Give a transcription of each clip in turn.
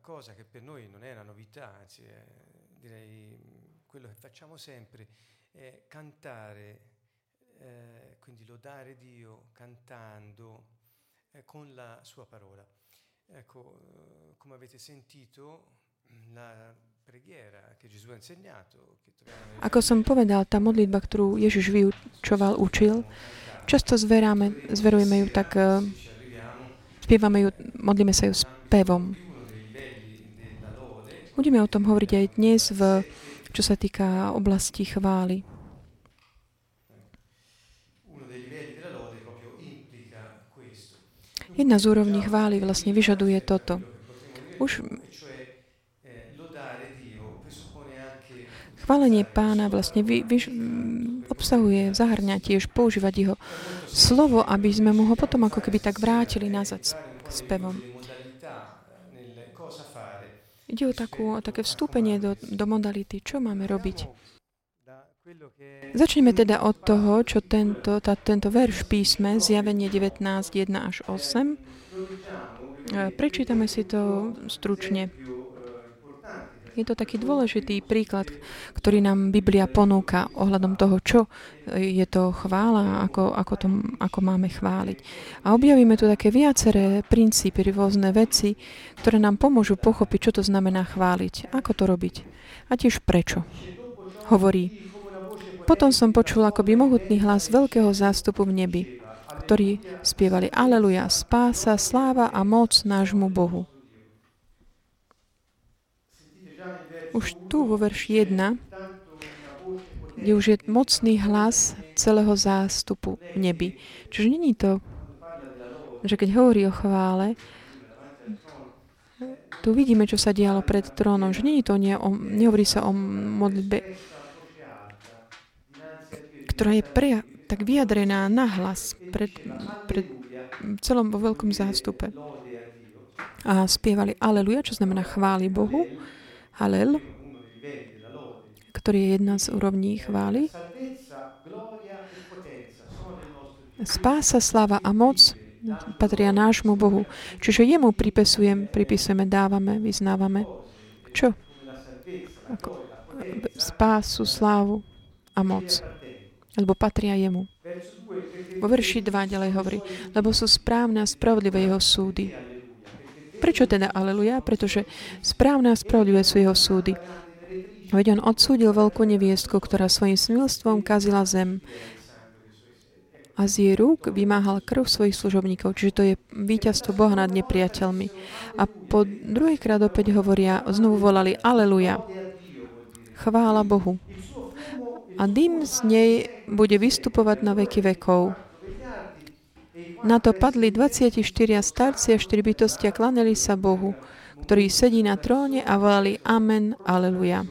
cosa che per noi non è una novità, anzi è, direi quello che facciamo sempre, è cantare, eh, quindi lodare Dio cantando eh, con la sua parola. Ecco, eh, come avete sentito, la preghiera che Gesù ha insegnato, che Ako som povedal, tá modlitba, ktorú Ježiš vyučoval, učil, často zveráme, zverujeme ju tak, uh, spievame ju, modlíme sa ju spevom. Budeme o tom hovoriť aj dnes, v, čo sa týka oblasti chvály. Jedna z úrovní chvály vlastne vyžaduje toto. Už chválenie pána vlastne vy, vy, obsahuje, zahrňa tiež používať jeho slovo, aby sme mu ho potom ako keby tak vrátili nazad k spevom. Ide o, takú, také vstúpenie do, do modality, čo máme robiť. Začneme teda od toho, čo tento, tá, tento verš písme, zjavenie 19, 1 až 8. E, prečítame si to stručne. Je to taký dôležitý príklad, ktorý nám Biblia ponúka ohľadom toho, čo je to chvála, ako, ako, to, ako máme chváliť. A objavíme tu také viaceré princípy, rôzne veci, ktoré nám pomôžu pochopiť, čo to znamená chváliť, ako to robiť a tiež prečo. Hovorí, potom som počul akoby mohutný hlas veľkého zástupu v nebi, ktorí spievali Aleluja, spása, sláva a moc nášmu Bohu už tu vo verši 1, kde už je mocný hlas celého zástupu v nebi. Čiže není to, že keď hovorí o chvále, tu vidíme, čo sa dialo pred trónom, že není to, nie, o, nehovorí sa o modlitbe, ktorá je pre, tak vyjadrená na hlas pred, pred celom vo veľkom zástupe. A spievali Aleluja, čo znamená chváli Bohu. Halel, ktorý je jedna z úrovní chvály. Spása, sláva a moc patria nášmu Bohu. Čiže jemu pripisujem, pripisujeme, dávame, vyznávame. Čo? Ako spásu, slávu a moc. Lebo patria jemu. Vo verši 2 ďalej hovorí, lebo sú správne a spravodlivé jeho súdy. Prečo teda aleluja? Pretože správne a spravodlivé sú jeho súdy. Veď on odsúdil veľkú neviestku, ktorá svojim smilstvom kazila zem a z jej rúk vymáhal krv svojich služobníkov. Čiže to je víťazstvo Boha nad nepriateľmi. A po druhýkrát opäť hovoria, znovu volali Aleluja. Chvála Bohu. A dym z nej bude vystupovať na veky vekov. Na to padli 24 starci a 4 bytosti a klaneli sa Bohu, ktorý sedí na tróne a volali Amen, Aleluja.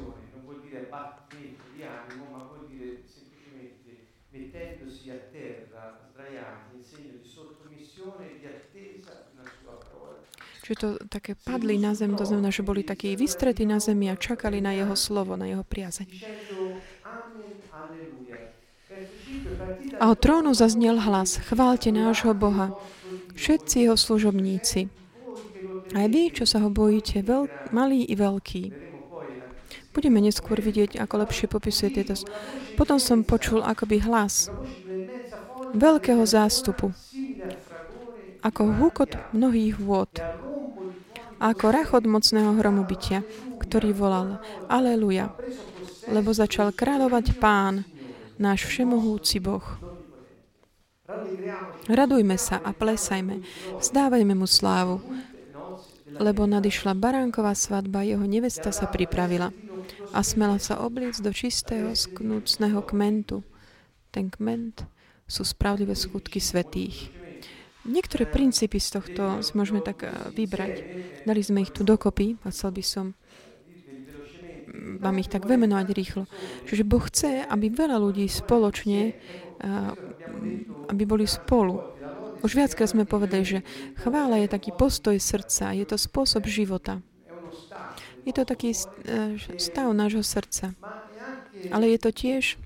Čiže to také padli na zem, to znamená, že boli takí vystretí na zemi a čakali na jeho slovo, na jeho priazeň. A od trónu zaznel hlas, chválte nášho Boha, všetci jeho služobníci. Aj vy, čo sa ho bojíte, veľ, malý i veľký. Budeme neskôr vidieť, ako lepšie popisuje tieto. Potom som počul akoby hlas veľkého zástupu, ako húkot mnohých vôd, ako rachot mocného hromobytia, ktorý volal Aleluja, lebo začal kráľovať pán, náš všemohúci Boh. Radujme sa a plesajme, zdávajme mu slávu, lebo nadišla baránková svadba, jeho nevesta sa pripravila a smela sa obliecť do čistého sknúcného kmentu. Ten kment sú spravlivé skutky svetých. Niektoré princípy z tohto si môžeme tak eh, vybrať. Dali sme ich tu dokopy a chcel by som vám ich tak vymenovať rýchlo. Čiže Boh chce, aby veľa ľudí spoločne, aby boli spolu. Už viackrát sme povedali, že chvála je taký postoj srdca, je to spôsob života. Je to taký e, stav nášho srdca. Ale je to tiež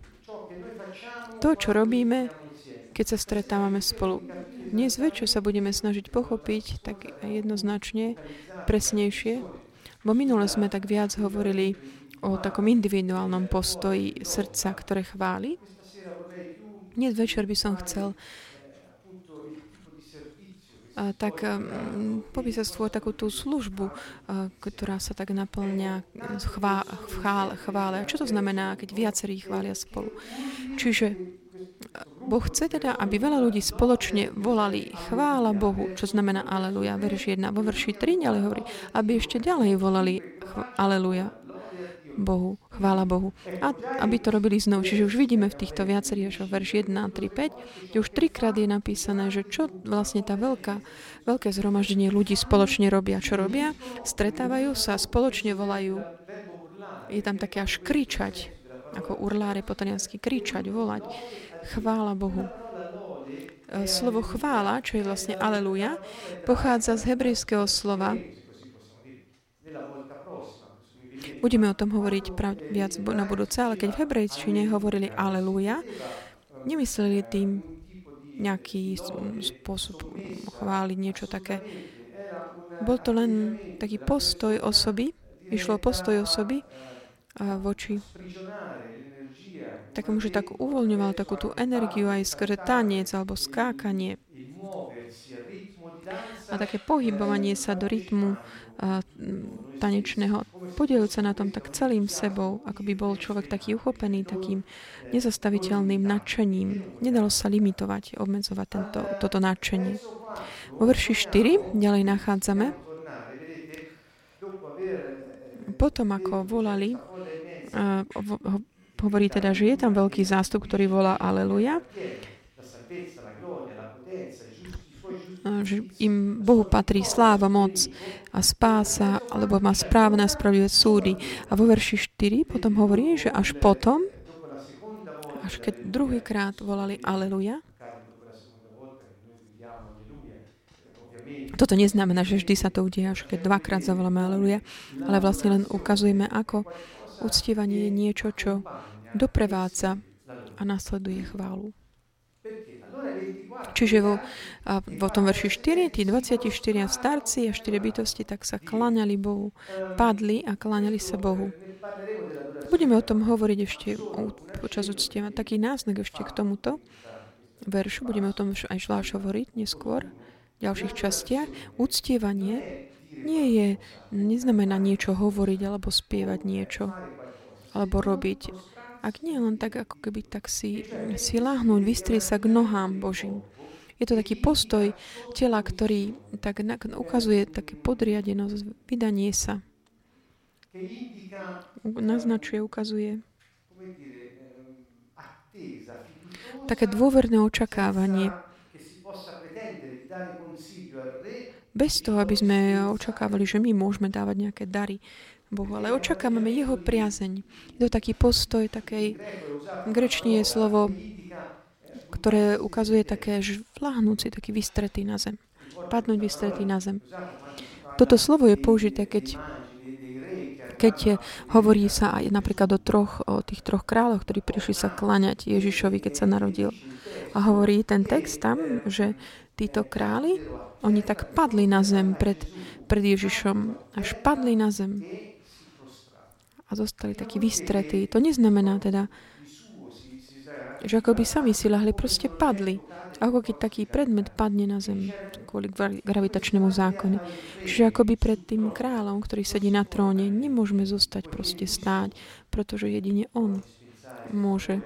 to, čo robíme, keď sa stretávame spolu. Dnes večer sa budeme snažiť pochopiť tak jednoznačne, presnejšie, bo minule sme tak viac hovorili o takom individuálnom postoji srdca, ktoré chváli. Dnes večer by som chcel a tak um, popísať svoj takú tú službu, uh, ktorá sa tak naplňa chvá, chvál, chvále. A čo to znamená, keď viacerí chvália spolu? Čiže Boh chce teda, aby veľa ľudí spoločne volali chvála Bohu, čo znamená aleluja, verš 1. Vo verši 3 ďalej hovorí, aby ešte ďalej volali aleluja, Bohu, chvála Bohu. A aby to robili znovu. Čiže už vidíme v týchto viacerých, že verš 1, 3, 5, kde už trikrát je napísané, že čo vlastne tá veľká, veľké zhromaždenie ľudí spoločne robia. Čo robia? Stretávajú sa, spoločne volajú. Je tam také až kričať, ako urláre po taliansky, kričať, volať. Chvála Bohu. E, slovo chvála, čo je vlastne aleluja, pochádza z hebrejského slova Budeme o tom hovoriť prav, viac na budúce, ale keď v hebrejčine hovorili aleluja, nemysleli tým nejaký spôsob chváliť, niečo také. Bol to len taký postoj osoby, išlo postoj osoby voči takému, že tak uvoľňoval takú tú energiu aj skrze tanec alebo skákanie a také pohybovanie sa do rytmu tanečného, podielujúc sa na tom tak celým sebou, ako by bol človek taký uchopený takým nezastaviteľným nadšením. Nedalo sa limitovať, obmedzovať tento, toto nadšenie. Vo verši 4 ďalej nachádzame potom, ako volali, hovorí teda, že je tam veľký zástup, ktorý volá Aleluja, že im Bohu patrí sláva, moc a spása, alebo má správne a spravodlivé súdy. A vo verši 4 potom hovorí, že až potom, až keď druhýkrát volali Aleluja, toto neznamená, že vždy sa to udeje, až keď dvakrát zavoláme Aleluja, ale vlastne len ukazujeme, ako uctievanie je niečo, čo doprevádza a nasleduje chválu. Čiže vo, a vo tom verši 4, tí 24 starci a 4 bytosti tak sa kláňali Bohu, padli a kláňali sa Bohu. Budeme o tom hovoriť ešte počas uctieva. Taký náznak ešte k tomuto veršu, budeme o tom aj zvlášť hovoriť neskôr, v ďalších častiach. Uctievanie nie je, neznamená niečo hovoriť alebo spievať niečo alebo robiť ak nie len tak, ako keby tak si, si láhnuť, vystrieť sa k nohám Božím. Je to taký postoj tela, ktorý tak ukazuje také podriadenosť, vydanie sa. Naznačuje, ukazuje také dôverné očakávanie. Bez toho, aby sme očakávali, že my môžeme dávať nejaké dary Bohu, ale očakávame Jeho priazeň. Je to taký postoj, takej grečnie je slovo, ktoré ukazuje také vláhnúci, taký vystretý na zem. Padnúť vystretý na zem. Toto slovo je použité, keď, keď hovorí sa aj napríklad o, troch, o tých troch kráľoch, ktorí prišli sa klaňať Ježišovi, keď sa narodil. A hovorí ten text tam, že títo králi, oni tak padli na zem pred, pred Ježišom. Až padli na zem a zostali takí vystretí. To neznamená teda, že ako by sami si lahli, proste padli. Ako keď taký predmet padne na zem kvôli gravitačnému zákonu. Čiže ako by pred tým kráľom, ktorý sedí na tróne, nemôžeme zostať proste stáť, pretože jedine on môže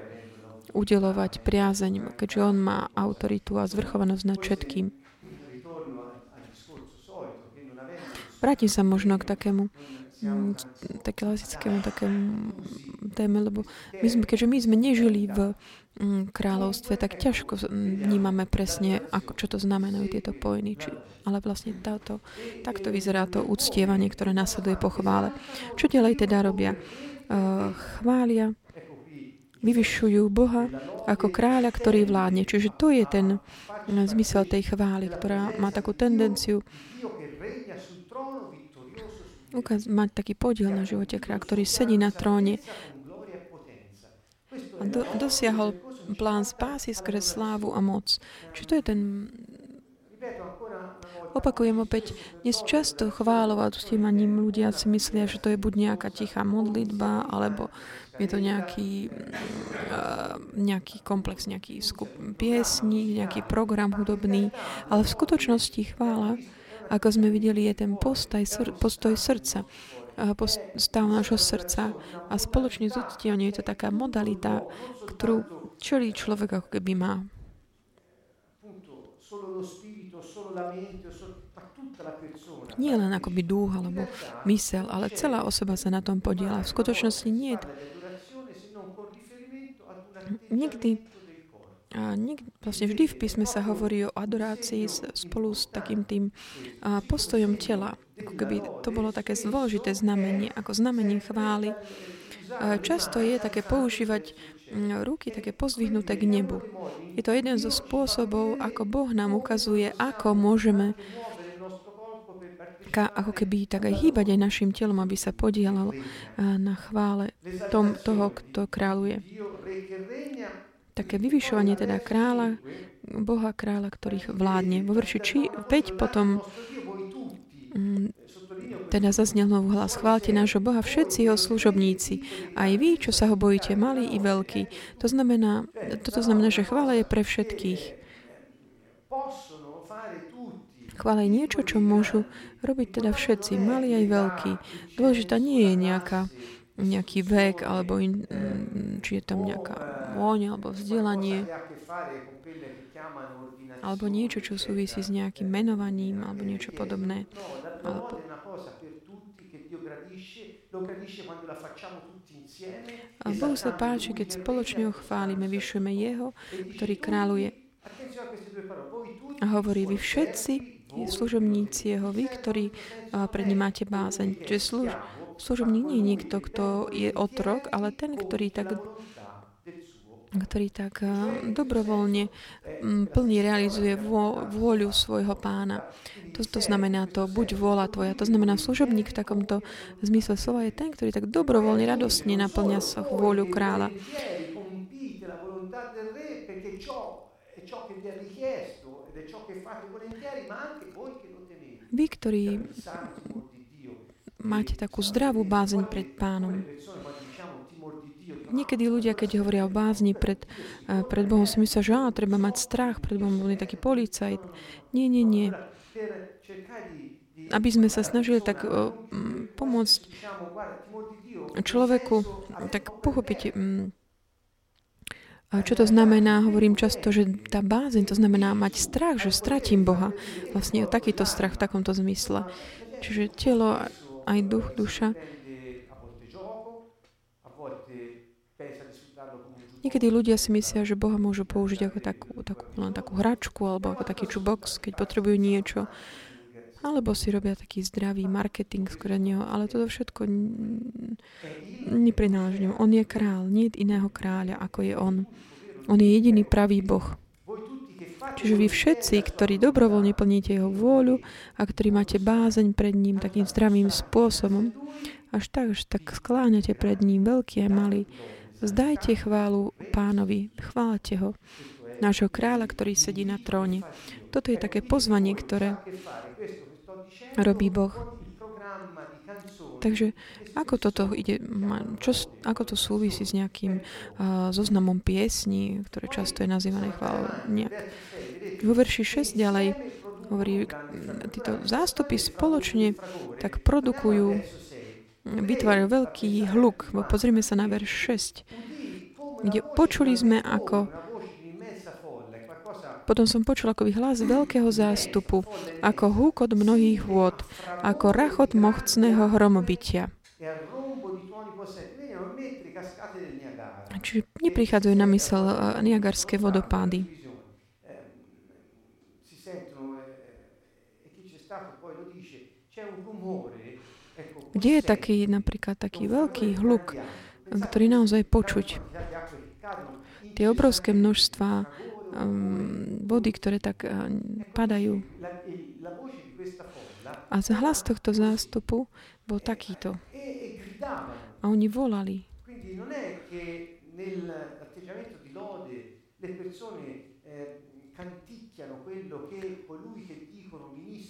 udelovať priazeň, keďže on má autoritu a zvrchovanosť nad všetkým. Vrátim sa možno k takému také klasickému takému téme, lebo my sme, keďže my sme nežili v mm, kráľovstve, tak ťažko vnímame presne, ako, čo to znamenajú tieto pojmy. Či, ale vlastne táto, takto vyzerá to úctievanie, ktoré následuje po chvále. Čo ďalej teda robia? Uh, chvália, vyvyšujú Boha ako kráľa, ktorý vládne. Čiže to je ten zmysel tej chvály, ktorá má takú tendenciu ukaz, mať taký podiel na živote kráľa, ktorý sedí na tróne a do, dosiahol plán spásy skrze slávu a moc. Čiže to je ten Opakujem opäť, dnes často chválou a uctievaním ľudia si myslia, že to je buď nejaká tichá modlitba, alebo je to nejaký, uh, nejaký komplex, nejaký skup piesní, nejaký program hudobný, ale v skutočnosti chvála, ako sme videli, je ten postoj, sr- postoj srdca, stav nášho srdca a spoločne s uctievaním je to taká modalita, ktorú čelý človek ako keby má. Nie len akoby duch alebo mysel, ale celá osoba sa na tom podiela. V skutočnosti nie je nikdy a nik, vlastne vždy v písme sa hovorí o adorácii spolu s takým tým postojom tela. Ako keby to bolo také dôležité znamenie, ako znamenie chvály. A často je také používať ruky také pozdvihnuté k nebu. Je to jeden zo spôsobov, ako Boh nám ukazuje, ako môžeme ka, ako keby tak aj hýbať aj našim telom, aby sa podielal na chvále tom, toho, kto kráľuje. Také vyvyšovanie teda kráľa, Boha kráľa, ktorých vládne. Vo verši 5 potom mm, teda zaznel novú hlas. Chválte nášho Boha všetci jeho služobníci. Aj vy, čo sa ho bojíte, malí i veľkí. To znamená, toto znamená, že chvála je pre všetkých. Chvála je niečo, čo môžu robiť teda všetci, malí aj veľkí. Dôležitá nie je nejaká, nejaký vek, alebo in, mm, či je tam nejaká vôň, alebo vzdelanie, alebo niečo, čo súvisí s nejakým menovaním, alebo niečo podobné. Alebo... A Bohu sa páči, keď spoločne ho chválime, vyšujeme Jeho, ktorý kráľuje. A hovorí, vy všetci služobníci jeho, vy, ktorí pred ním máte bázeň. Čiže služ, služobník nie je niekto, kto je otrok, ale ten, ktorý tak ktorý tak dobrovoľne plne realizuje vôľu svojho pána. To, to znamená to, buď vôľa tvoja. To znamená, služobník v takomto zmysle slova je ten, ktorý tak dobrovoľne, radostne naplňa vôľu kráľa. Vy, ktorí máte takú zdravú bázeň pred pánom. Niekedy ľudia, keď hovoria o bázni pred, eh, pred Bohom, si myslia, že á, treba mať strach pred Bohom, je taký policajt. Nie, nie, nie. Aby sme sa snažili tak uh, pomôcť človeku, tak pochopiť, um, čo to znamená? Hovorím často, že tá bázeň, to znamená mať strach, že stratím Boha. Vlastne takýto strach v takomto zmysle. Čiže telo, aj duch, duša. Niekedy ľudia si myslia, že Boha môžu použiť ako takú, takú, len takú hračku alebo ako taký čubox, keď potrebujú niečo. Alebo si robia taký zdravý marketing skôr neho, ale toto všetko neprináleží. On je král, nie je iného kráľa, ako je on. On je jediný pravý Boh. Čiže vy všetci, ktorí dobrovoľne plníte jeho vôľu a ktorí máte bázeň pred ním takým zdravým spôsobom, až tak, až tak skláňate pred ním, veľký a malý, zdajte chválu pánovi, chváľte ho, nášho kráľa, ktorý sedí na tróne. Toto je také pozvanie, ktoré robí Boh. Takže ako toto ide, čo, ako to súvisí s nejakým uh, zoznamom piesní, ktoré často je nazývané chvál nejak. Vo verši 6 ďalej hovorí, títo zástupy spoločne tak produkujú, vytvárajú veľký hluk. Pozrime sa na verš 6, kde počuli sme ako potom som počul ako hlas veľkého zástupu, ako húk od mnohých vôd, ako rachot mohcného hromobytia. Čiže neprichádzajú na mysel Niagarské vodopády. Kde je taký napríklad taký veľký hluk, ktorý naozaj počuť? Tie obrovské množstva vody, ktoré tak uh, padajú. A hlas tohto zástupu bol takýto. A oni volali.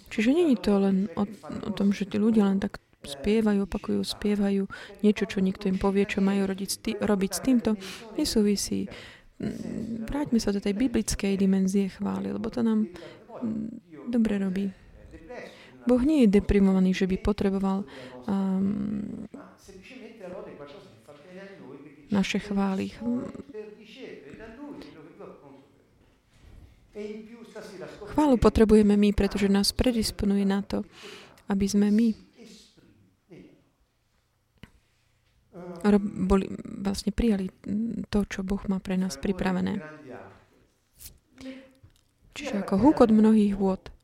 Čiže není to len o, o tom, že tí ľudia len tak spievajú, opakujú, spievajú niečo, čo niekto im povie, čo majú rodiť, tý, robiť s týmto. Nesúvisí. Mm, vráťme sa do tej biblickej dimenzie chvály, lebo to nám mm, dobre robí. Boh nie je deprimovaný, že by potreboval um, naše chvály. Chválu potrebujeme my, pretože nás predisponuje na to, aby sme my boli, vlastne prijali to, čo Boh má pre nás pripravené. Čiže ako húk od mnohých vôd.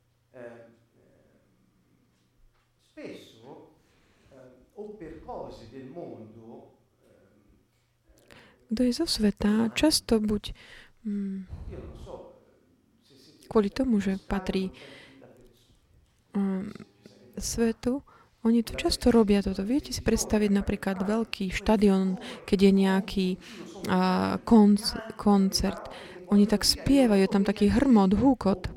Kto je zo sveta, často buď mm, kvôli tomu, že patrí um, svetu, oni to často robia toto. Viete si predstaviť napríklad veľký štadión, keď je nejaký uh, konc- koncert. Oni tak spievajú, tam taký hrmot, húkot.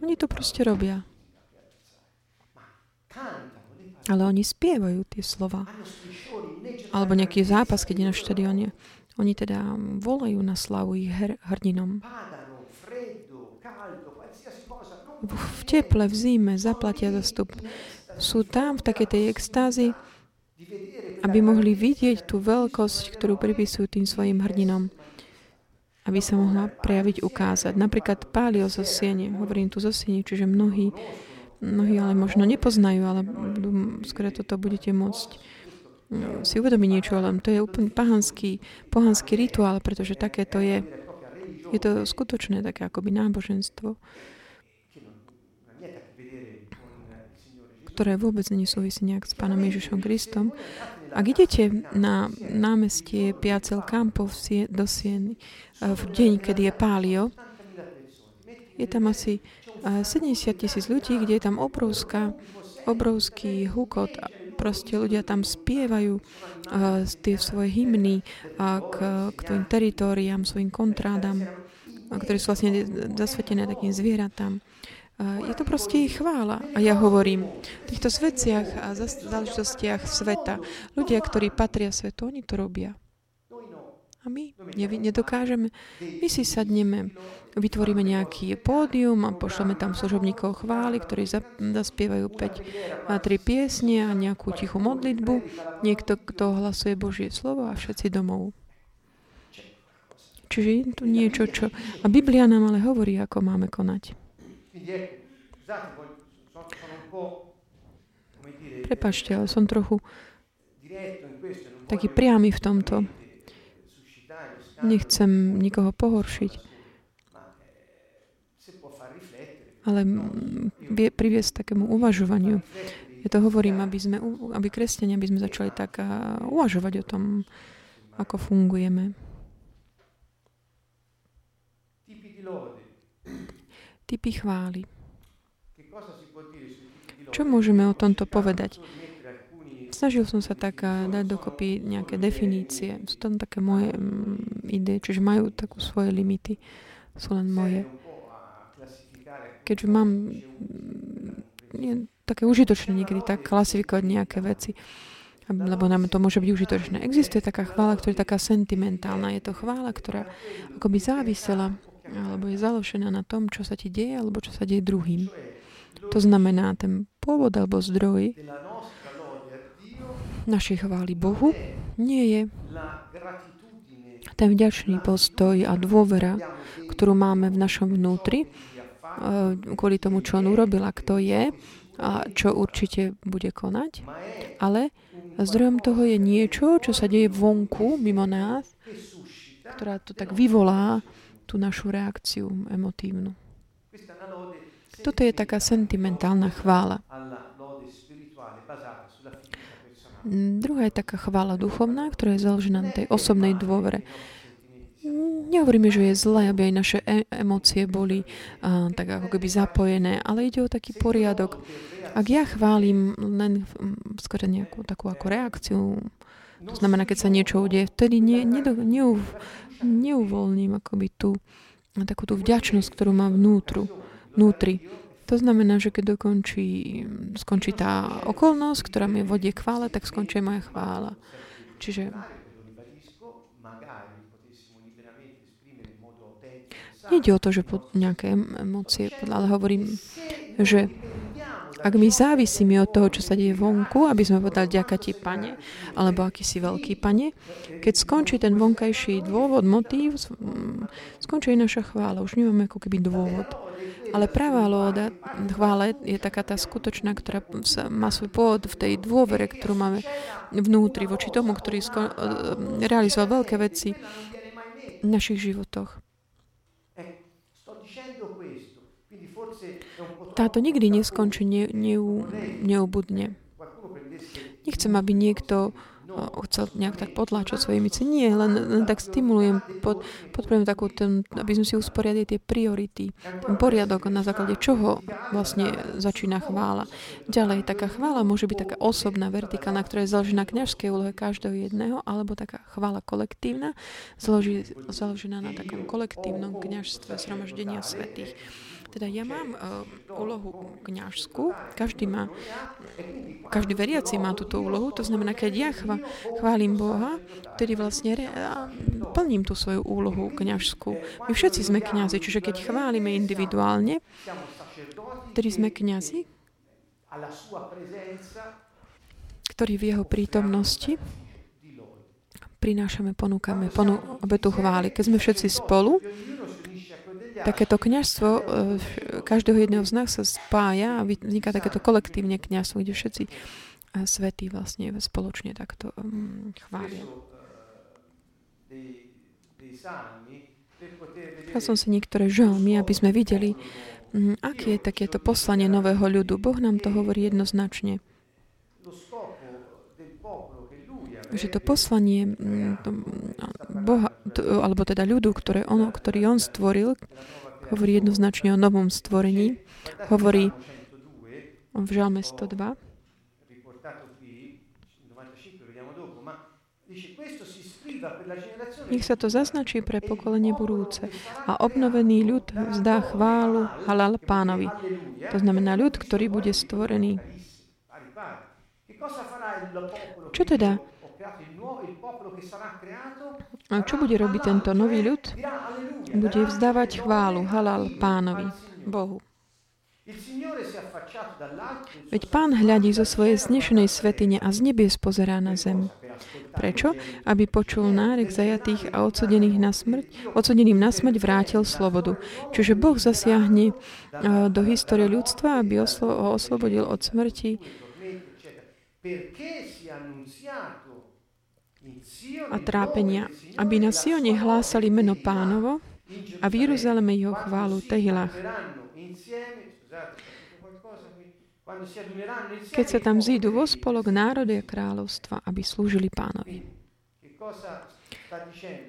Oni to proste robia. Ale oni spievajú tie slova. Alebo nejaký zápas, keď je na štadióne. Oni teda volajú na slavu ich hr- hrdinom v teple, v zime zaplatia za vstup. Sú tam v takej tej extázi, aby mohli vidieť tú veľkosť, ktorú pripisujú tým svojim hrdinom. Aby sa mohla prejaviť, ukázať. Napríklad pálio zo siene. Hovorím tu zo siene, čiže mnohí, mnohí ale možno nepoznajú, ale skôr toto budete môcť si uvedomiť niečo, ale to je úplne pahanský, pohanský rituál, pretože také to je. Je to skutočné také akoby náboženstvo. ktoré vôbec nesúvisí nejak s Pánom Ježišom Kristom. Ak idete na námestie Piacel Campo do Sieny v deň, kedy je Pálio, je tam asi 70 tisíc ľudí, kde je tam obrovská, obrovský hukot. Proste ľudia tam spievajú uh, tie svoje hymny uh, k, k tvojim teritóriám, svojim kontrádam, ktoré sú vlastne zasvetené takým zvieratám. Je to proste ich chvála. A ja hovorím, v týchto veciach a záležitostiach sveta, ľudia, ktorí patria svetu, oni to robia. A my nedokážeme. My si sadneme, vytvoríme nejaký pódium a pošleme tam služobníkov chvály, ktorí zaspievajú 5 a 3 piesne a nejakú tichú modlitbu. Niekto, kto hlasuje Božie slovo a všetci domov. Čiže je tu niečo, čo... A Biblia nám ale hovorí, ako máme konať. Prepašte, ale som trochu taký priamy v tomto. Nechcem nikoho pohoršiť. Ale vie priviesť takému uvažovaniu. Ja to hovorím, aby, sme, aby kresťania, aby sme začali tak uvažovať o tom, ako fungujeme typy chvály. Čo môžeme o tomto povedať? Snažil som sa tak dať dokopy nejaké definície. Sú tam také moje mm, ide, čiže majú takú svoje limity. Sú len moje. Keďže mám mm, je také užitočné niekedy tak klasifikovať nejaké veci, lebo nám to môže byť užitočné. Existuje taká chvála, ktorá je taká sentimentálna. Je to chvála, ktorá akoby závisela alebo je založená na tom, čo sa ti deje, alebo čo sa deje druhým. To znamená, ten pôvod alebo zdroj našej chvály Bohu nie je ten vďačný postoj a dôvera, ktorú máme v našom vnútri, kvôli tomu, čo on urobil a kto je a čo určite bude konať, ale zdrojom toho je niečo, čo sa deje vonku, mimo nás, ktorá to tak vyvolá tú našu reakciu emotívnu. Toto je taká sentimentálna chvála. Druhá je taká chvála duchovná, ktorá je založená na tej osobnej dôvere. Nehovoríme, že je zlé, aby aj naše e- emócie boli uh, tak ako keby zapojené, ale ide o taký poriadok, Ak ja chválim len skôr nejakú takú ako reakciu, to znamená, keď sa niečo udeje, vtedy ne, ne, ne, neuvoľním akoby tú takú tú vďačnosť, ktorú mám vnútru, vnútri. To znamená, že keď dokončí, skončí tá okolnosť, ktorá mi vodie k chvále, tak skončí moja chvála. Čiže Nejde o to, že pod nejaké emócie, ale hovorím, že ak my závisíme od toho, čo sa deje vonku, aby sme povedali ďaká ti, pane, alebo aký si veľký pane, keď skončí ten vonkajší dôvod, motív, skončí naša chvála. Už nemáme ako keby dôvod. Ale pravá lóda, chvála je taká tá skutočná, ktorá má svoj pôvod v tej dôvere, ktorú máme vnútri, voči tomu, ktorý sko- realizoval veľké veci v našich životoch. Táto nikdy neskončí ne, neu, neubudne. Nechcem, aby niekto chcel nejak tak potláčať svoje myci. Nie, len, len tak stimulujem, pod, podporujem takú ten, aby sme si usporiadili tie priority, ten poriadok, na základe čoho vlastne začína chvála. Ďalej, taká chvála môže byť taká osobná, vertikálna, ktorá je založená na kniažskej úlohe každého jedného, alebo taká chvála kolektívna, založená na takom kolektívnom kniažstve zhromaždenia svetých. Teda ja mám uh, úlohu kňažskú, každý má, každý veriaci má túto úlohu, to znamená, keď ja chva, chválim Boha, tedy vlastne re, a plním tú svoju úlohu kňažskú. My všetci sme kňazi, čiže keď chválime individuálne, tedy sme kňazi, ktorí v jeho prítomnosti prinášame, ponúkame ponu, obetu chvály. Keď sme všetci spolu, takéto kniažstvo e, každého jedného z nás sa spája a vzniká takéto kolektívne kniažstvo, kde všetci e, svetí vlastne spoločne takto um, chvália. Ja som si niektoré žalmy, aby sme videli, um, aké je takéto poslanie nového ľudu. Boh nám to hovorí jednoznačne že to poslanie mm, to, Boha, alebo teda ľudu, ktoré on, ktorý on stvoril, hovorí jednoznačne o novom stvorení. Hovorí v Žalme 102. Nech sa to zaznačí pre pokolenie budúce. A obnovený ľud vzdá chválu halal pánovi. To znamená ľud, ktorý bude stvorený. Čo teda a čo bude robiť tento nový ľud? Bude vzdávať chválu, halal pánovi, Bohu. Veď pán hľadí zo svojej znešenej svetine a z nebies pozerá na zem. Prečo? Aby počul nárek zajatých a odsudených na smrť, odsudeným na smrť vrátil slobodu. Čiže Boh zasiahne do histórie ľudstva, aby ho oslobodil od smrti a trápenia, aby na Sione hlásali meno pánovo a v Jeruzaleme jeho chválu Tehilách. Keď sa tam zídu vo spolok národy a kráľovstva, aby slúžili pánovi.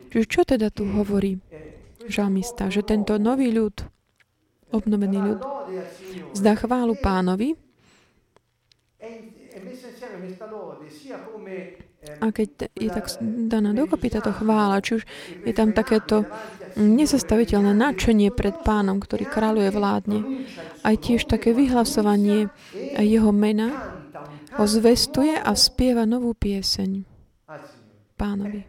Čiže čo teda tu hovorí žalmista? Že tento nový ľud, obnovený ľud, zdá chválu pánovi a keď je tak daná dokopy táto chvála, či už je tam takéto nezastaviteľné nadšenie pred pánom, ktorý kráľuje vládne, aj tiež také vyhlasovanie jeho mena, ho zvestuje a spieva novú pieseň pánovi.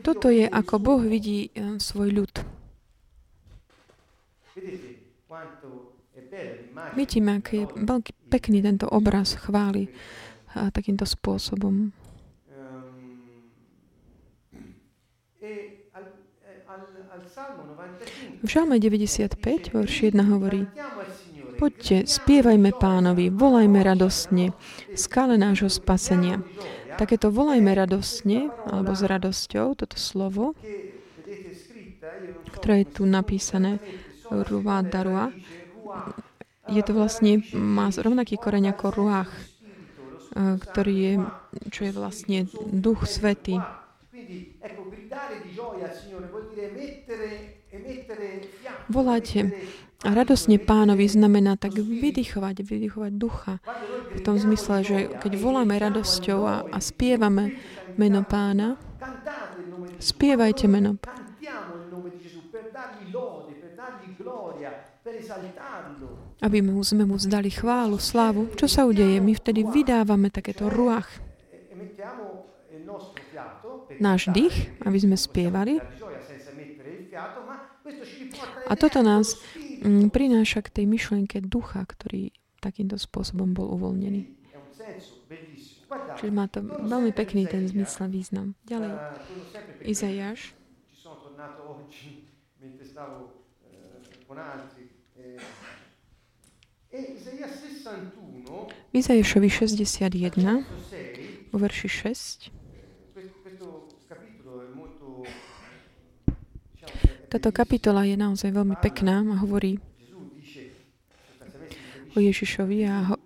Toto je, ako Boh vidí eh, svoj ľud. Vidíme, aký je veľký, pekný tento obraz chvály a takýmto spôsobom. V Žalme 95, verš 1 hovorí Poďte, spievajme pánovi, volajme radostne, skále nášho spasenia. Takéto volajme radostne, alebo s radosťou, toto slovo, ktoré je tu napísané, Ruva Darua, je to vlastne, má rovnaký koreň ako Ruach ktorý je, čo je vlastne Duch Svetý. Volať radosne pánovi znamená tak vydychovať, vydychovať ducha. V tom zmysle, že keď voláme radosťou a, a spievame meno pána, spievajte meno pána. Aby mu, sme mu vzdali chválu, slávu. Čo sa udeje? My vtedy vydávame takéto ruach. Náš dých, aby sme spievali. A toto nás mm, prináša k tej myšlienke ducha, ktorý takýmto spôsobom bol uvoľnený. Čiže má to veľmi pekný ten zmysel význam. Ďalej. Izajáš v Izaješovi 61, vo verši 6, táto kapitola je naozaj veľmi pekná a hovorí o Ježišovi a ho,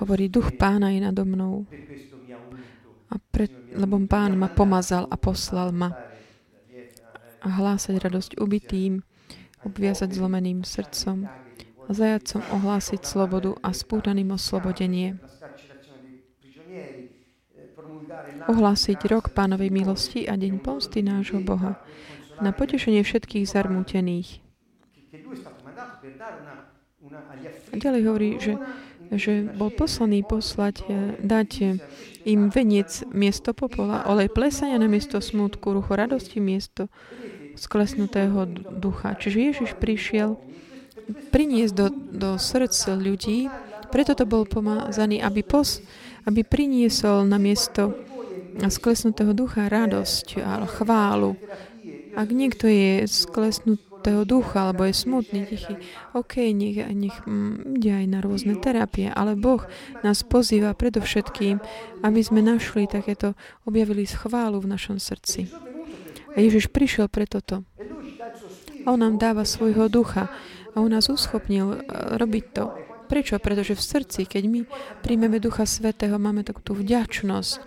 hovorí, duch pána je nado mnou. A pre, lebo pán ma pomazal a poslal ma. a hlásať radosť ubitým, obviazať zlomeným srdcom, zajacom ohlásiť slobodu a spútaným oslobodenie. Ohlásiť rok pánovej milosti a deň pomsty nášho Boha na potešenie všetkých zarmútených. A ďalej hovorí, že, že bol poslaný poslať, eh, dať im veniec miesto popola, olej plesania na miesto smutku, rucho radosti miesto sklesnutého ducha. Čiže Ježiš prišiel priniesť do, do srdc ľudí, preto to bol pomazaný, aby, pos, aby priniesol na miesto sklesnutého ducha radosť a chválu. Ak niekto je sklesnutého ducha, alebo je smutný, tichý, OK, nech, nech mm, ide aj na rôzne terapie, ale Boh nás pozýva predovšetkým, aby sme našli takéto, objavili schválu v našom srdci. A Ježiš prišiel pre toto. On nám dáva svojho ducha. A on nás uschopnil eh, robiť to. Prečo? Pretože v srdci, keď my príjmeme Ducha Svetého, máme takú tú vďačnosť.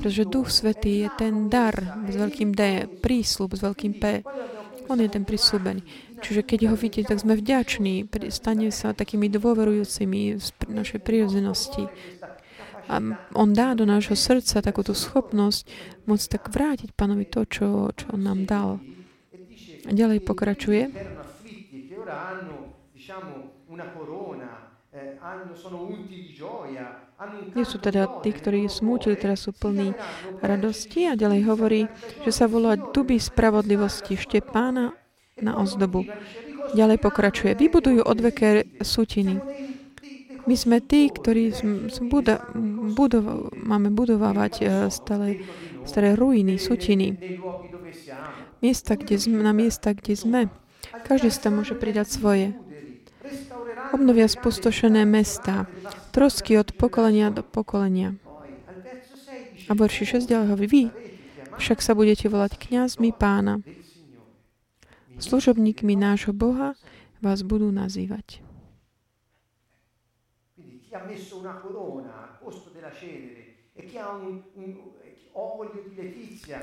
Pretože Duch Svetý je ten dar s veľkým D, prísľub s veľkým P. On je ten prísľubený. Čiže keď ho vidíte, tak sme vďační, stane sa takými dôverujúcimi v našej prírodzenosti. A on dá do nášho srdca takúto schopnosť môcť tak vrátiť pánovi to, čo, čo on nám dal. A ďalej pokračuje hanno diciamo una corona, eh, nie sú teda tí, ktorí smútili, teraz sú plní radosti a ďalej hovorí, že sa volá duby spravodlivosti Štepána na ozdobu. Ďalej pokračuje. Vybudujú odveké sutiny. My sme tí, ktorí buda, budova, máme budovávať eh, stále staré ruiny, sutiny. Miesta, kde sme, na miesta, kde sme. Každý si tam môže pridať svoje. Obnovia spustošené mesta, trosky od pokolenia do pokolenia. A verši 6 ďalej hovorí, vy však sa budete volať kňazmi pána. Služobníkmi nášho Boha vás budú nazývať.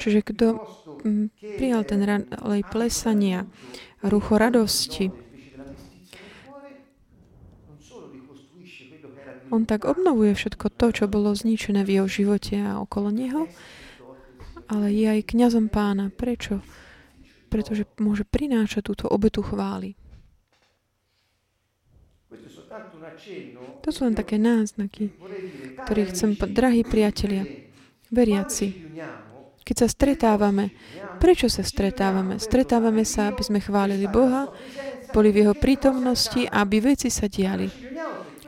Čiže kto prijal ten olej plesania, rucho radosti, on tak obnovuje všetko to, čo bolo zničené v jeho živote a okolo neho, ale je aj kňazom pána. Prečo? Pretože môže prinášať túto obetu chvály. To sú len také náznaky, ktorých chcem, drahí priatelia, veriaci, keď sa stretávame, prečo sa stretávame? Stretávame sa, aby sme chválili Boha, boli v Jeho prítomnosti aby veci sa diali.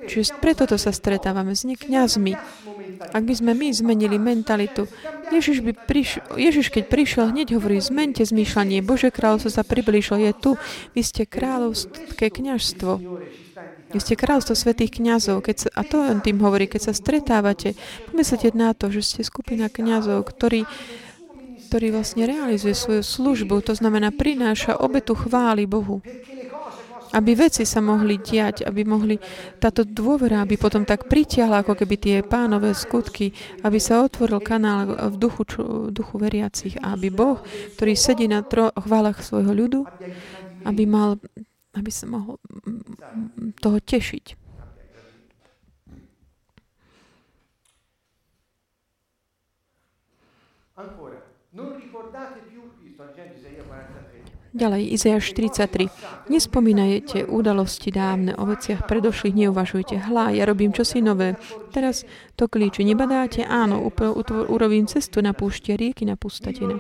Čiže preto to sa stretávame s kniazmi. Ak by sme my zmenili mentalitu, Ježiš, by prišiel, Ježiš keď prišiel, hneď hovorí, zmente zmýšľanie, Bože kráľovstvo sa priblížilo, je tu, vy ste kráľovské kniažstvo. Vy ste kráľstvo svetých kňazov. Keď sa, a to on tým hovorí, keď sa stretávate, pomyslite na to, že ste skupina kňazov, ktorí, ktorí vlastne realizuje svoju službu, to znamená prináša obetu chvály Bohu. aby veci sa mohli diať, aby mohli táto dôvera, aby potom tak pritiahla ako keby tie pánové skutky, aby sa otvoril kanál v duchu, duchu veriacich a aby Boh, ktorý sedí na tro- chválach svojho ľudu, aby mal, aby sa mohol toho tešiť. Sto leggendo Isaia 43, Ďalej, Izajaš 43. Nespomínajte udalosti dávne, o veciach predošlých neuvažujte. Hlá, ja robím čosi nové. Teraz to klíči. Nebadáte? Áno, urobím cestu na púšte, rieky na pustatine.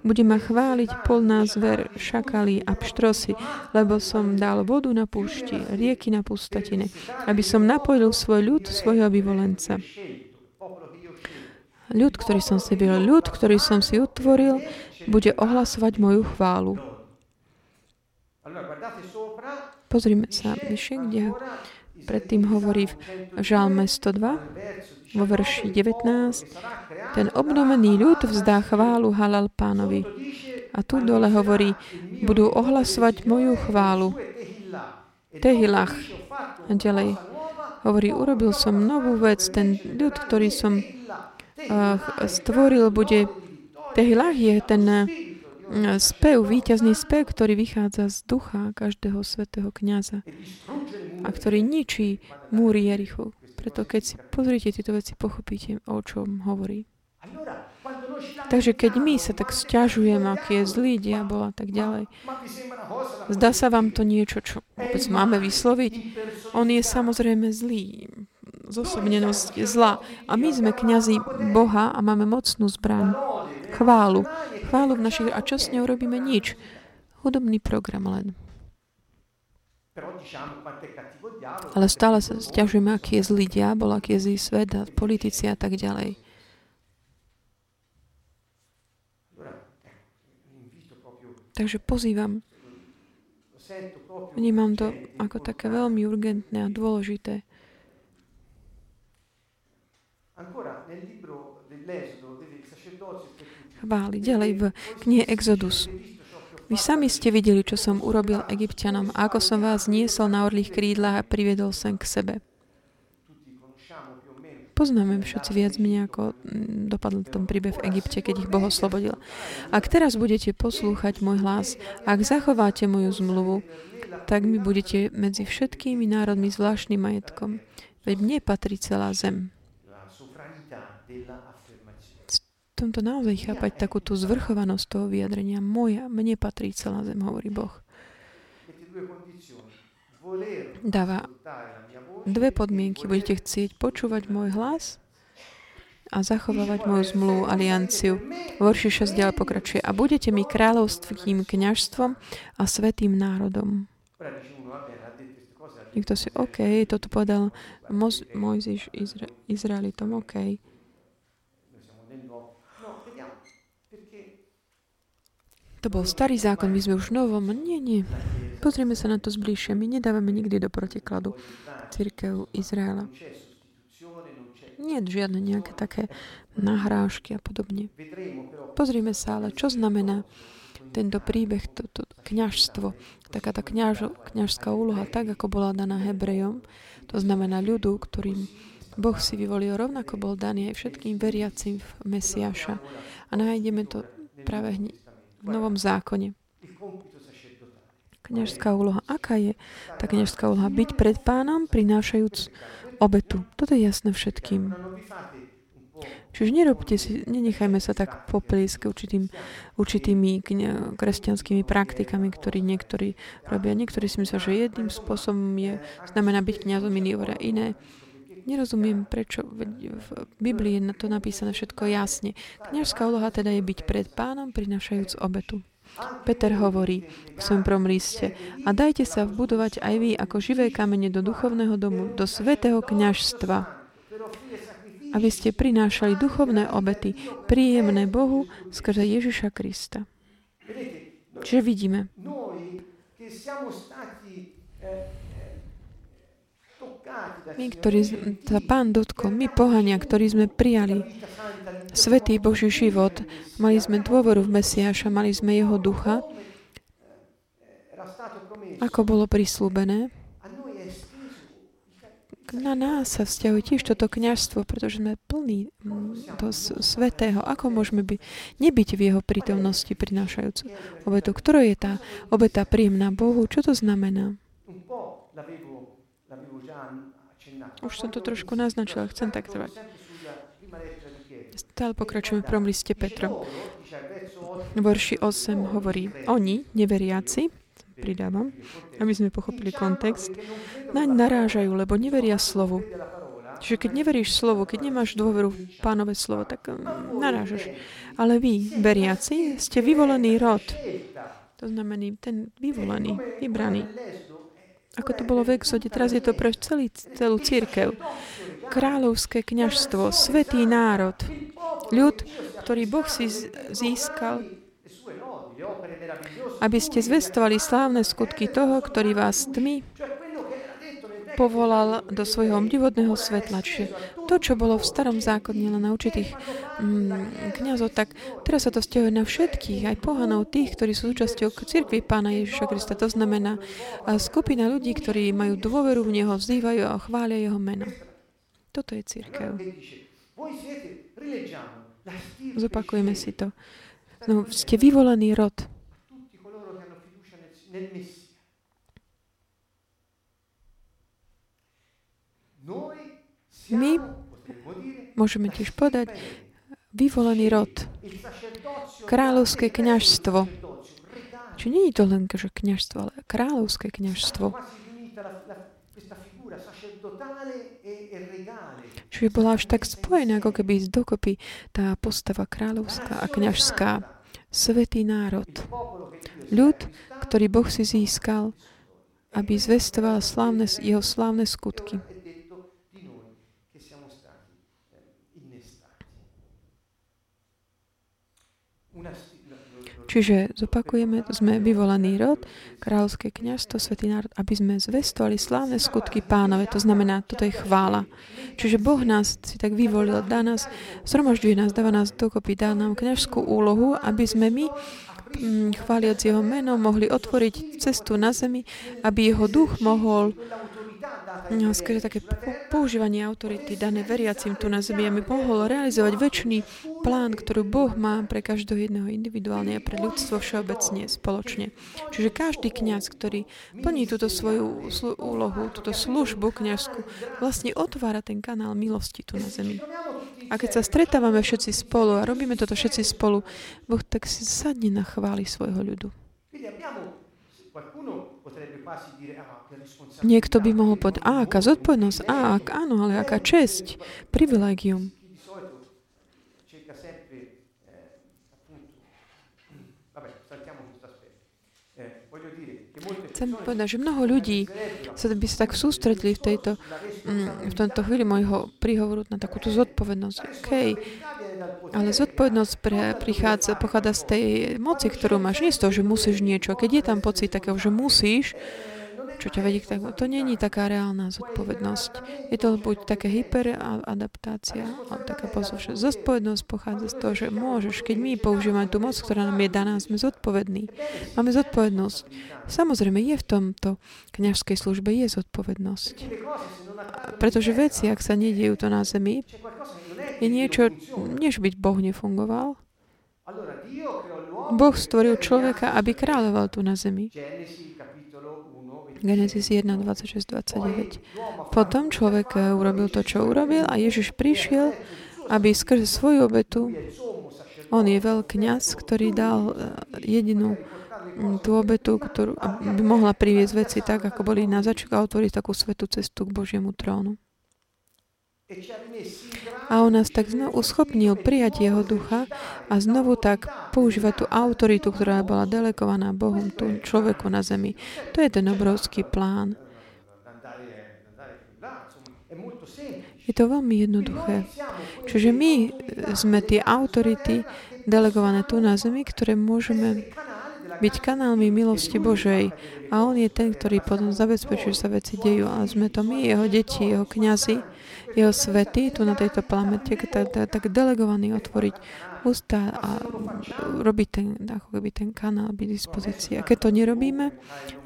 Bude ma chváliť polná zver, šakali a pštrosy, lebo som dal vodu na púšti, rieky na pustatine, aby som napojil svoj ľud, svojho vyvolenca. Ľud, ktorý som si byl, ľud, ktorý som si utvoril, bude ohlasovať moju chválu. Pozrime sa vyššie, kde predtým hovorí v Žalme 102, vo verši 19, ten obnovený ľud vzdá chválu halal pánovi. A tu dole hovorí, budú ohlasovať moju chválu. Tehilach. A ďalej hovorí, urobil som novú vec, ten ľud, ktorý som uh, stvoril, bude Tehilach je ten eh, spev, víťazný spev, ktorý vychádza z ducha každého svetého kniaza a ktorý ničí múry Jerichu. Preto keď si pozrite tieto veci, pochopíte, o čom hovorí. Takže keď my sa tak stiažujeme, aký je zlý diabol a tak ďalej, zdá sa vám to niečo, čo vôbec máme vysloviť? On je samozrejme zlý, zosobnenosť zla. A my sme kňazi Boha a máme mocnú zbraň chválu. Chválu v našich... A čo s ňou robíme? Nič. Hudobný program len. Ale stále sa stiažujeme, aký je zlý diabol, aký je zlý svet a politici a tak ďalej. Takže pozývam. Vnímam to ako také veľmi urgentné a dôležité. Chváli. Ďalej v knihe Exodus. Vy sami ste videli, čo som urobil egyptianom a ako som vás niesol na orlých krídlach a priviedol sem k sebe. Poznáme všetci viac menej, ako mm, dopadl ten príbeh v Egypte, keď ich Boh oslobodil. Ak teraz budete poslúchať môj hlas, ak zachováte moju zmluvu, tak mi budete medzi všetkými národmi zvláštnym majetkom. Veď mne patrí celá zem tomto naozaj chápať takú zvrchovanosť toho vyjadrenia. Moja, mne patrí celá zem, hovorí Boh. Dáva dve podmienky. Budete chcieť počúvať môj hlas a zachovávať moju zmluvu, alianciu. Vorši 6 ďalej pokračuje. A budete mi kráľovstvím, kňažstvom a svetým národom. Niekto si, OK, toto povedal Mojžiš Izra- Izraelitom, OK. To bol starý zákon, my sme už novom. Nie, nie. Pozrieme sa na to zbližšie. My nedávame nikdy do protikladu církev Izraela. Nie žiadne nejaké také nahrážky a podobne. Pozrime sa ale, čo znamená tento príbeh, to, to kniažstvo, taká tá kniaž, kniažská úloha, tak ako bola daná Hebrejom, to znamená ľudu, ktorým Boh si vyvolil, rovnako bol daný aj všetkým veriacim v Mesiaša. A nájdeme to práve hneď v Novom zákone. Kňažská úloha. Aká je tá kňažská úloha? Byť pred pánom, prinášajúc obetu. Toto je jasné všetkým. Čiže nerobte si, nenechajme sa tak popliesť určitým, určitými kresťanskými praktikami, ktorí niektorí robia. Niektorí si myslia, že jedným spôsobom je, znamená byť kniazom, iný hovoria iné. Nerozumiem, prečo v Biblii je to napísané všetko jasne. Kňažská úloha teda je byť pred pánom, prinašajúc obetu. Peter hovorí v svojom prvom liste a dajte sa vbudovať aj vy ako živé kamene do duchovného domu, do svetého kňažstva, aby ste prinášali duchovné obety, príjemné Bohu skrze Ježiša Krista. Čiže vidíme, my, ktorí sa Pán dotkol, my pohania, ktorí sme prijali Svetý Boží život, mali sme dôveru v Mesiáša, mali sme Jeho ducha, ako bolo prislúbené, na nás sa vzťahuje tiež toto kniažstvo, pretože sme plní mm, toho svetého. Ako môžeme by, nebyť v jeho prítomnosti prinášajúcu obetu? Ktorá je tá obeta príjemná Bohu? Čo to znamená? Už som to trošku naznačila, chcem tak trvať. Stále pokračujeme v prvom liste Petra. Verši 8 hovorí, oni, neveriaci, pridávam, aby sme pochopili kontext, naň narážajú, lebo neveria slovu. Čiže keď neveríš slovu, keď nemáš dôveru v pánové slovo, tak mm, narážaš. Ale vy, veriaci, ste vyvolený rod. To znamená ten vyvolený, vybraný. Ako to bolo v Exode, teraz je to pre celý, celú církev. Kráľovské kňažstvo, svetý národ, ľud, ktorý Boh si získal aby ste zvestovali slávne skutky toho, ktorý vás tmy povolal do svojho obdivodného svetla. Čiže to, čo bolo v starom zákone len na určitých mm, kniazov, tak teraz sa to vzťahuje na všetkých, aj pohanov, tých, ktorí sú súčasťou cirkvi Pána Ježiša Krista. To znamená skupina ľudí, ktorí majú dôveru v Neho, vzývajú a chvália Jeho meno. Toto je církev. Zopakujeme si to. No, ste vyvolený rod. My môžeme tiež povedať vyvolený rod, kráľovské kniažstvo. Čiže nie je to len že kniažstvo, ale kráľovské kniažstvo. Čiže bola až tak spojená, ako keby dokopy tá postava kráľovská a kniažská. Svetý národ. Ľud, ktorý Boh si získal, aby zvestoval slávne, jeho slávne skutky. Čiže zopakujeme, sme vyvolaný rod, kráľovské kniazstvo, svetý národ, aby sme zvestovali slávne skutky pánové. To znamená, toto je chvála. Čiže Boh nás si tak vyvolil, dá nás, zhromažďuje nás, dáva nás dokopy, dá nám kniažskú úlohu, aby sme my mm, chváliac jeho meno, mohli otvoriť cestu na zemi, aby jeho duch mohol Skôr také používanie autority dané veriacim tu na zemi, aby mohol realizovať väčší plán, ktorý Boh má pre každého jedného individuálne a pre ľudstvo všeobecne, spoločne. Čiže každý kňaz, ktorý plní túto svoju úlohu, túto službu kňazku, vlastne otvára ten kanál milosti tu na zemi. A keď sa stretávame všetci spolu a robíme toto všetci spolu, Boh tak si sadne na chváli svojho ľudu. Niekto by mohol povedať, a aká zodpovednosť, a ak áno, ale aká česť, privilegium. Chcem povedať, že mnoho ľudí sa by sa tak sústredili v, tejto, mm, v tomto chvíli môjho príhovoru na takúto zodpovednosť. OK, ale zodpovednosť pre, prichádza, pochádza z tej moci, ktorú máš. Nie z toho, že musíš niečo. Keď je tam pocit takého, že musíš, čo ťa vedie k tak, to není taká reálna zodpovednosť. Je to buď také hyperadaptácia, ale taká poslušnosť. Zodpovednosť pochádza z toho, že môžeš, keď my používame tú moc, ktorá nám je daná, sme zodpovední. Máme zodpovednosť. Samozrejme, je v tomto kňažskej službe je zodpovednosť. Pretože veci, ak sa nediejú to na zemi, je niečo, než byť Boh nefungoval. Boh stvoril človeka, aby kráľoval tu na zemi. Genesis 1, 26, 29. Potom človek eh, urobil to, čo urobil a Ježiš prišiel, aby skrze svoju obetu, on je veľkňaz, ktorý dal eh, jedinú mm, tú obetu, ktorú by mohla priviesť veci tak, ako boli na začiatku a otvoriť takú svetú cestu k Božiemu trónu. A on nás tak znovu uschopnil prijať jeho ducha a znovu tak používať tú autoritu, ktorá bola delegovaná Bohom tu človeku na zemi. To je ten obrovský plán. Je to veľmi jednoduché. Čiže my sme tie autority delegované tu na zemi, ktoré môžeme byť kanálmi milosti Božej. A On je ten, ktorý potom zabezpečuje, že sa veci dejú. A sme to my, Jeho deti, Jeho kňazi, Jeho svety tu na tejto planete, tak, delegovaní otvoriť ústa a robiť ten, ako keby ten kanál byť dispozícii. A keď to nerobíme,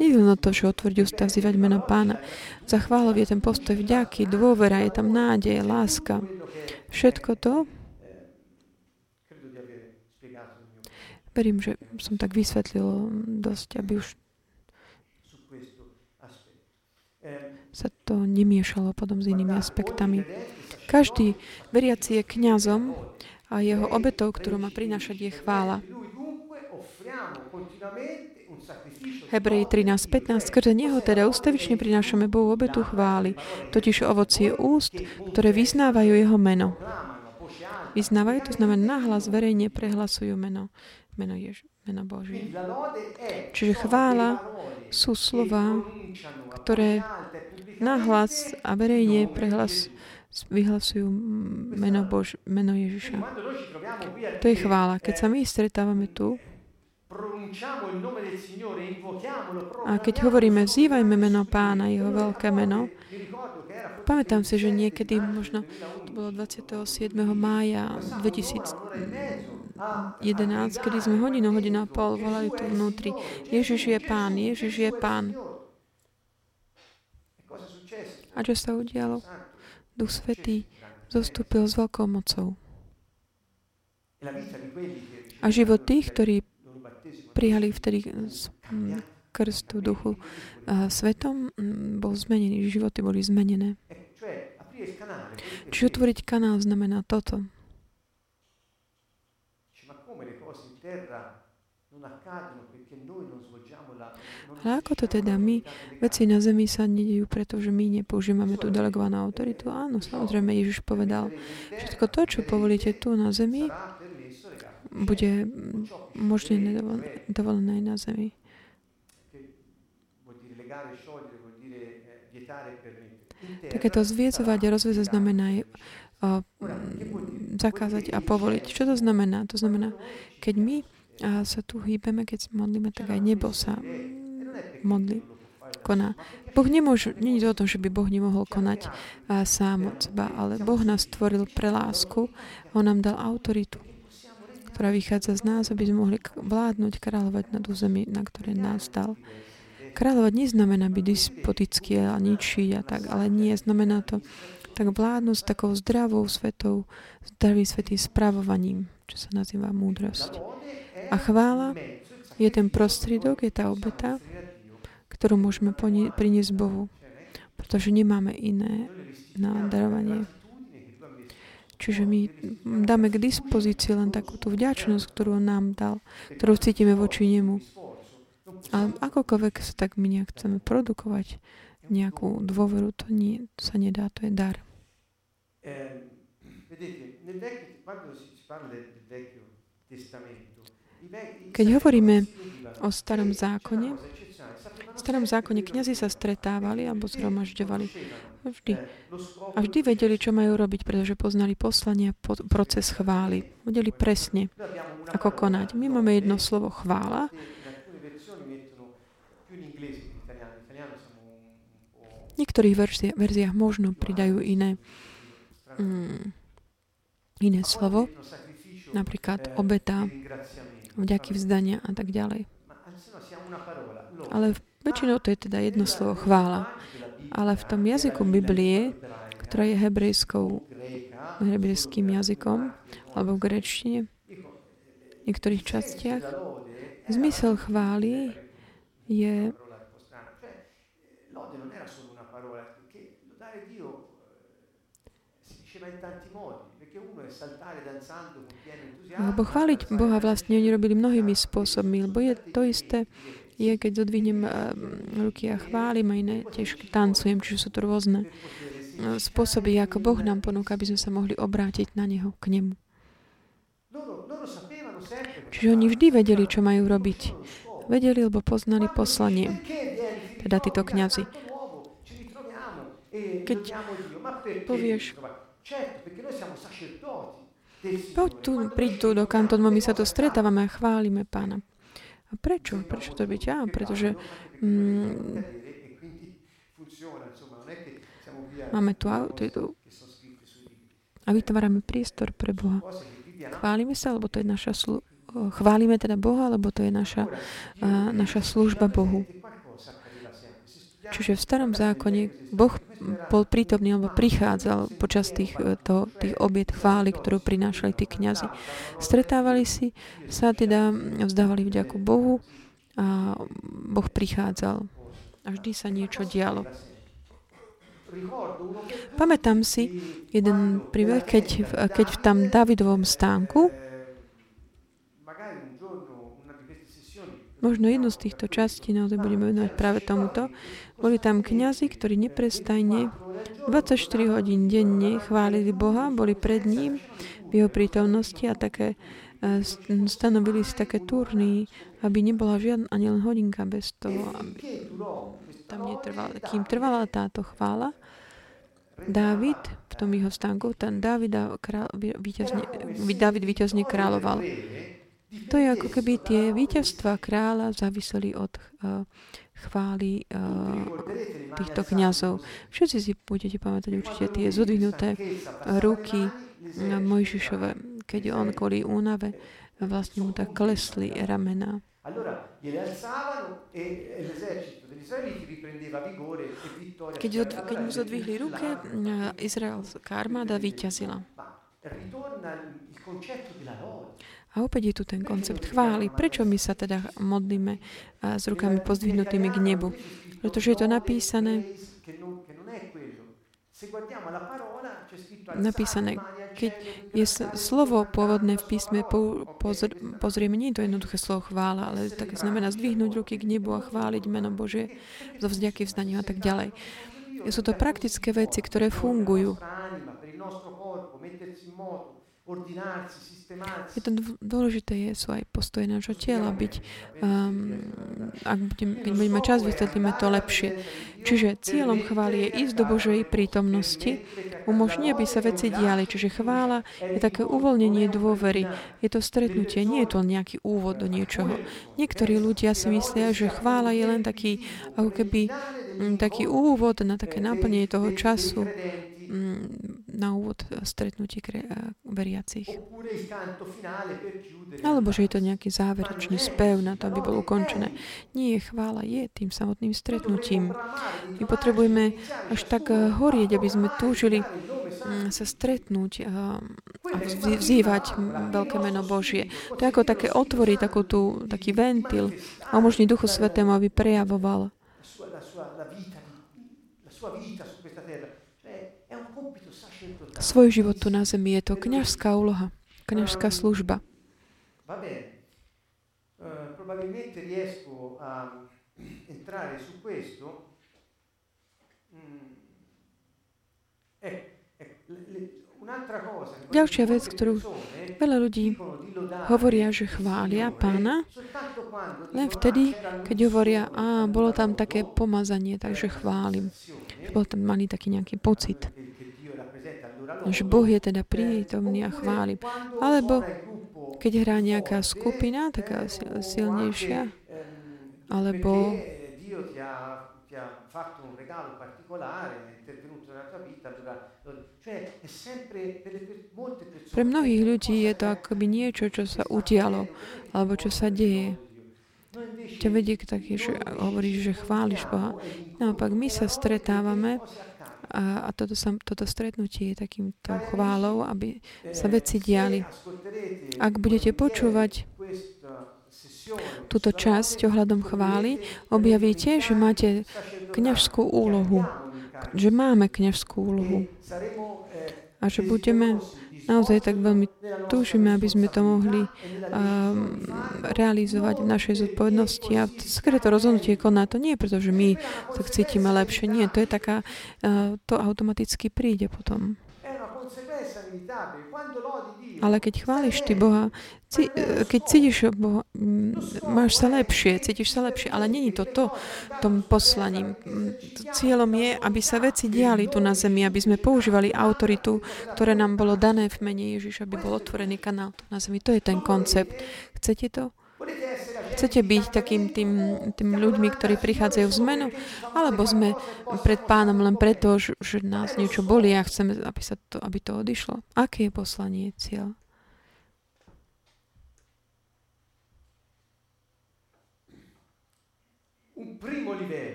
len to, že otvoriť ústa, vzývať meno pána. Za chválov je ten postoj vďaky, dôvera, je tam nádej, láska. Všetko to Verím, že som tak vysvetlil dosť, aby už sa to nemiešalo potom s inými aspektami. Každý veriaci je kňazom a jeho obetou, ktorú má prinášať, je chvála. Hebrej 13.15. Skrze Neho teda ustavične prinášame Bohu obetu chvály, totiž ovocie úst, ktoré vyznávajú Jeho meno. Vyznávajú, to znamená nahlas verejne prehlasujú meno meno, Jež, meno Božie. Čiže chvála sú slova, ktoré nahlas a verejne prehlas, vyhlasujú meno, Bož, meno Ježiša. To je chvála. Keď sa my stretávame tu, a keď hovoríme, vzývajme meno pána, jeho veľké meno, pamätám si, že niekedy, možno to bolo 27. mája 2000, 11, kedy sme hodinu, hodinu a pol volali tu vnútri. Ježiš je pán, Ježiš je pán. A čo sa udialo? Duch Svetý zostúpil s veľkou mocou. A život tých, ktorí prijali vtedy krstu duchu svetom, bol zmenený. Životy boli zmenené. Čiže otvoriť kanál znamená toto. Ale ako to teda my, veci na zemi sa nedejú, pretože my nepoužívame tú delegovanú autoritu? Áno, samozrejme, Ježiš povedal, všetko to, čo povolíte tu na zemi, bude možne dovolené na zemi. Takéto zviezovať a rozviezať znamená uh, zakázať a povoliť. Čo to znamená? To znamená, keď my a sa tu hýbeme, keď sa modlíme, tak aj nebo sa modlí, koná. Boh nemôže, nie je to o tom, že by Boh nemohol konať a sám od seba, ale Boh nás stvoril pre lásku, On nám dal autoritu, ktorá vychádza z nás, aby sme mohli vládnuť, kráľovať na území, na ktoré nás dal. Kráľovať neznamená byť despotický a ničiť a tak, ale nie, znamená to tak vládnuť s takou zdravou svetou, zdravým svetým správovaním, čo sa nazýva múdrosť. A chvála je ten prostriedok, je tá obeta, ktorú môžeme priniesť Bohu, pretože nemáme iné na darovanie. Čiže my dáme k dispozícii len takú tú vďačnosť, ktorú on nám dal, ktorú cítime voči nemu. A akokoľvek sa tak my nejak chceme produkovať nejakú dôveru, to, nie, to sa nedá, to je dar. Keď hovoríme o starom zákone, v starom zákone kniazy sa stretávali alebo zhromažďovali. Vždy. A vždy vedeli, čo majú robiť, pretože poznali poslanie a proces chvály. Vedeli presne, ako konať. My máme jedno slovo chvála. V niektorých verziách, verziách možno pridajú iné, mm, iné slovo, napríklad obeta, vďaky vzdania a tak ďalej. Ale väčšinou to je teda jedno slovo chvála. Ale v tom jazyku Biblie, ktorá je hebrejskou, hebrejským jazykom, alebo v grečtine, v niektorých častiach, zmysel chvály je lebo chváliť Boha vlastne oni robili mnohými spôsobmi, lebo je to isté, je, keď zodvihnem uh, ruky a chválim a iné tiež tancujem, čiže sú to rôzne uh, spôsoby, ako Boh nám ponúka, aby sme sa mohli obrátiť na Neho, k Nemu. Čiže oni vždy vedeli, čo majú robiť. Vedeli, lebo poznali poslanie. Teda títo kňazi. Keď povieš, Poď tu, príď tu do kantónu, my sa tu stretávame a chválime pána. A prečo? Prečo to byť? Ja, pretože mm, máme tu auto a vytvárame priestor pre Boha. Chválime sa, alebo to je naša slu- chválime teda Boha, alebo to je naša, uh, naša služba Bohu. Čiže v starom zákone Boh bol prítomný alebo prichádzal počas tých, e, to, tých obiet chvály, ktorú prinášali tí kniazy. Stretávali si sa, teda vzdávali vďaku Bohu a Boh prichádzal. A vždy sa niečo dialo. Pamätám si jeden príbeh, keď, keď v tam Davidovom stánku možno jednu z týchto častí naozaj budeme venovať práve tomuto. Boli tam kňazi, ktorí neprestajne 24 hodín denne chválili Boha, boli pred ním v jeho prítomnosti a také e, stanovili si také turny, aby nebola žiadna ani len hodinka bez toho, aby tam netrvala. Kým trvala táto chvála, Dávid v tom jeho stánku, ten Dávida král, víťazne, Dávid víťazne kráľoval. To je ako keby tie víťazstva kráľa záviseli od uh, chvály uh, týchto kňazov. Všetci si budete pamätať určite tie zodvihnuté ruky uh, Mojžišove, keď on kvôli únave vlastne mu tak klesli ramena. Keď, od, keď mu zodvihli ruke, izraelská armáda vyťazila. A opäť je tu ten koncept chvály. Prečo my sa teda modlíme s rukami pozdvihnutými k nebu? Pretože je to napísané napísané, keď je slovo pôvodné v písme, pozrieme, nie je to jednoduché slovo chvála, ale tak znamená zdvihnúť ruky k nebu a chváliť meno Bože zo vzďaky vzdania a tak ďalej. Sú to praktické veci, ktoré fungujú. Je to dôležité, je, sú aj postoje nášho tela byť, um, ak budem, keď budeme čas, vysvetlíme to lepšie. Čiže cieľom chvály je ísť do Božej prítomnosti, umožní, aby sa veci diali. Čiže chvála je také uvoľnenie dôvery. Je to stretnutie, nie je to nejaký úvod do niečoho. Niektorí ľudia si myslia, že chvála je len taký, ako keby taký úvod na také naplnenie toho času, na úvod stretnutí veriacich. Alebo že je to nejaký záverečný spev na to, aby bolo ukončené. Nie, chvála je tým samotným stretnutím. My potrebujeme až tak eh, horieť, aby sme túžili mm, sa stretnúť a vzývať veľké meno Božie. To je ako také otvoriť takú tú, taký ventil a umožniť Duchu Svetému, aby prejavoval svoj život tu na zemi. Je to kniažská úloha, kniažská služba. Eh, mm, Ďalšia vec, ktorú veľa ľudí hovoria, že chvália pána, len vtedy, keď hovoria, a bolo tam také pomazanie, takže chválim. Bol tam mali taký nejaký pocit že Boh je teda prítomný a chváli. Alebo keď hrá nejaká skupina, taká silnejšia, alebo pre mnohých ľudí je to akoby niečo, čo sa udialo, alebo čo sa deje. Ťa vedie k taký, že hovoríš, že chváliš Boha. Naopak, my sa stretávame a, a toto, sa, toto stretnutie je takýmto chválou, aby sa veci diali. Ak budete počúvať túto časť ohľadom chvály, objavíte, že máte kňažskú úlohu. Že máme kňažskú úlohu. A že budeme naozaj tak veľmi túžime, aby sme to mohli um, realizovať v našej zodpovednosti a skôr to rozhodnutie koná. To nie je preto, že my sa cítime lepšie. Nie, to je taká, uh, to automaticky príde potom. Ale keď chváliš ty Boha, keď cítiš Boha, máš sa lepšie, cítiš sa lepšie, ale není to to tom poslaním. Cieľom je, aby sa veci diali tu na zemi, aby sme používali autoritu, ktoré nám bolo dané v mene Ježiš, aby bol otvorený kanál tu na zemi. To je ten koncept. Chcete to? Chcete byť takým tým, tým ľuďmi, ktorí prichádzajú v zmenu? Alebo sme pred pánom len preto, že, nás niečo boli a chceme, aby, sa to, aby to odišlo? Aké je poslanie, cieľ?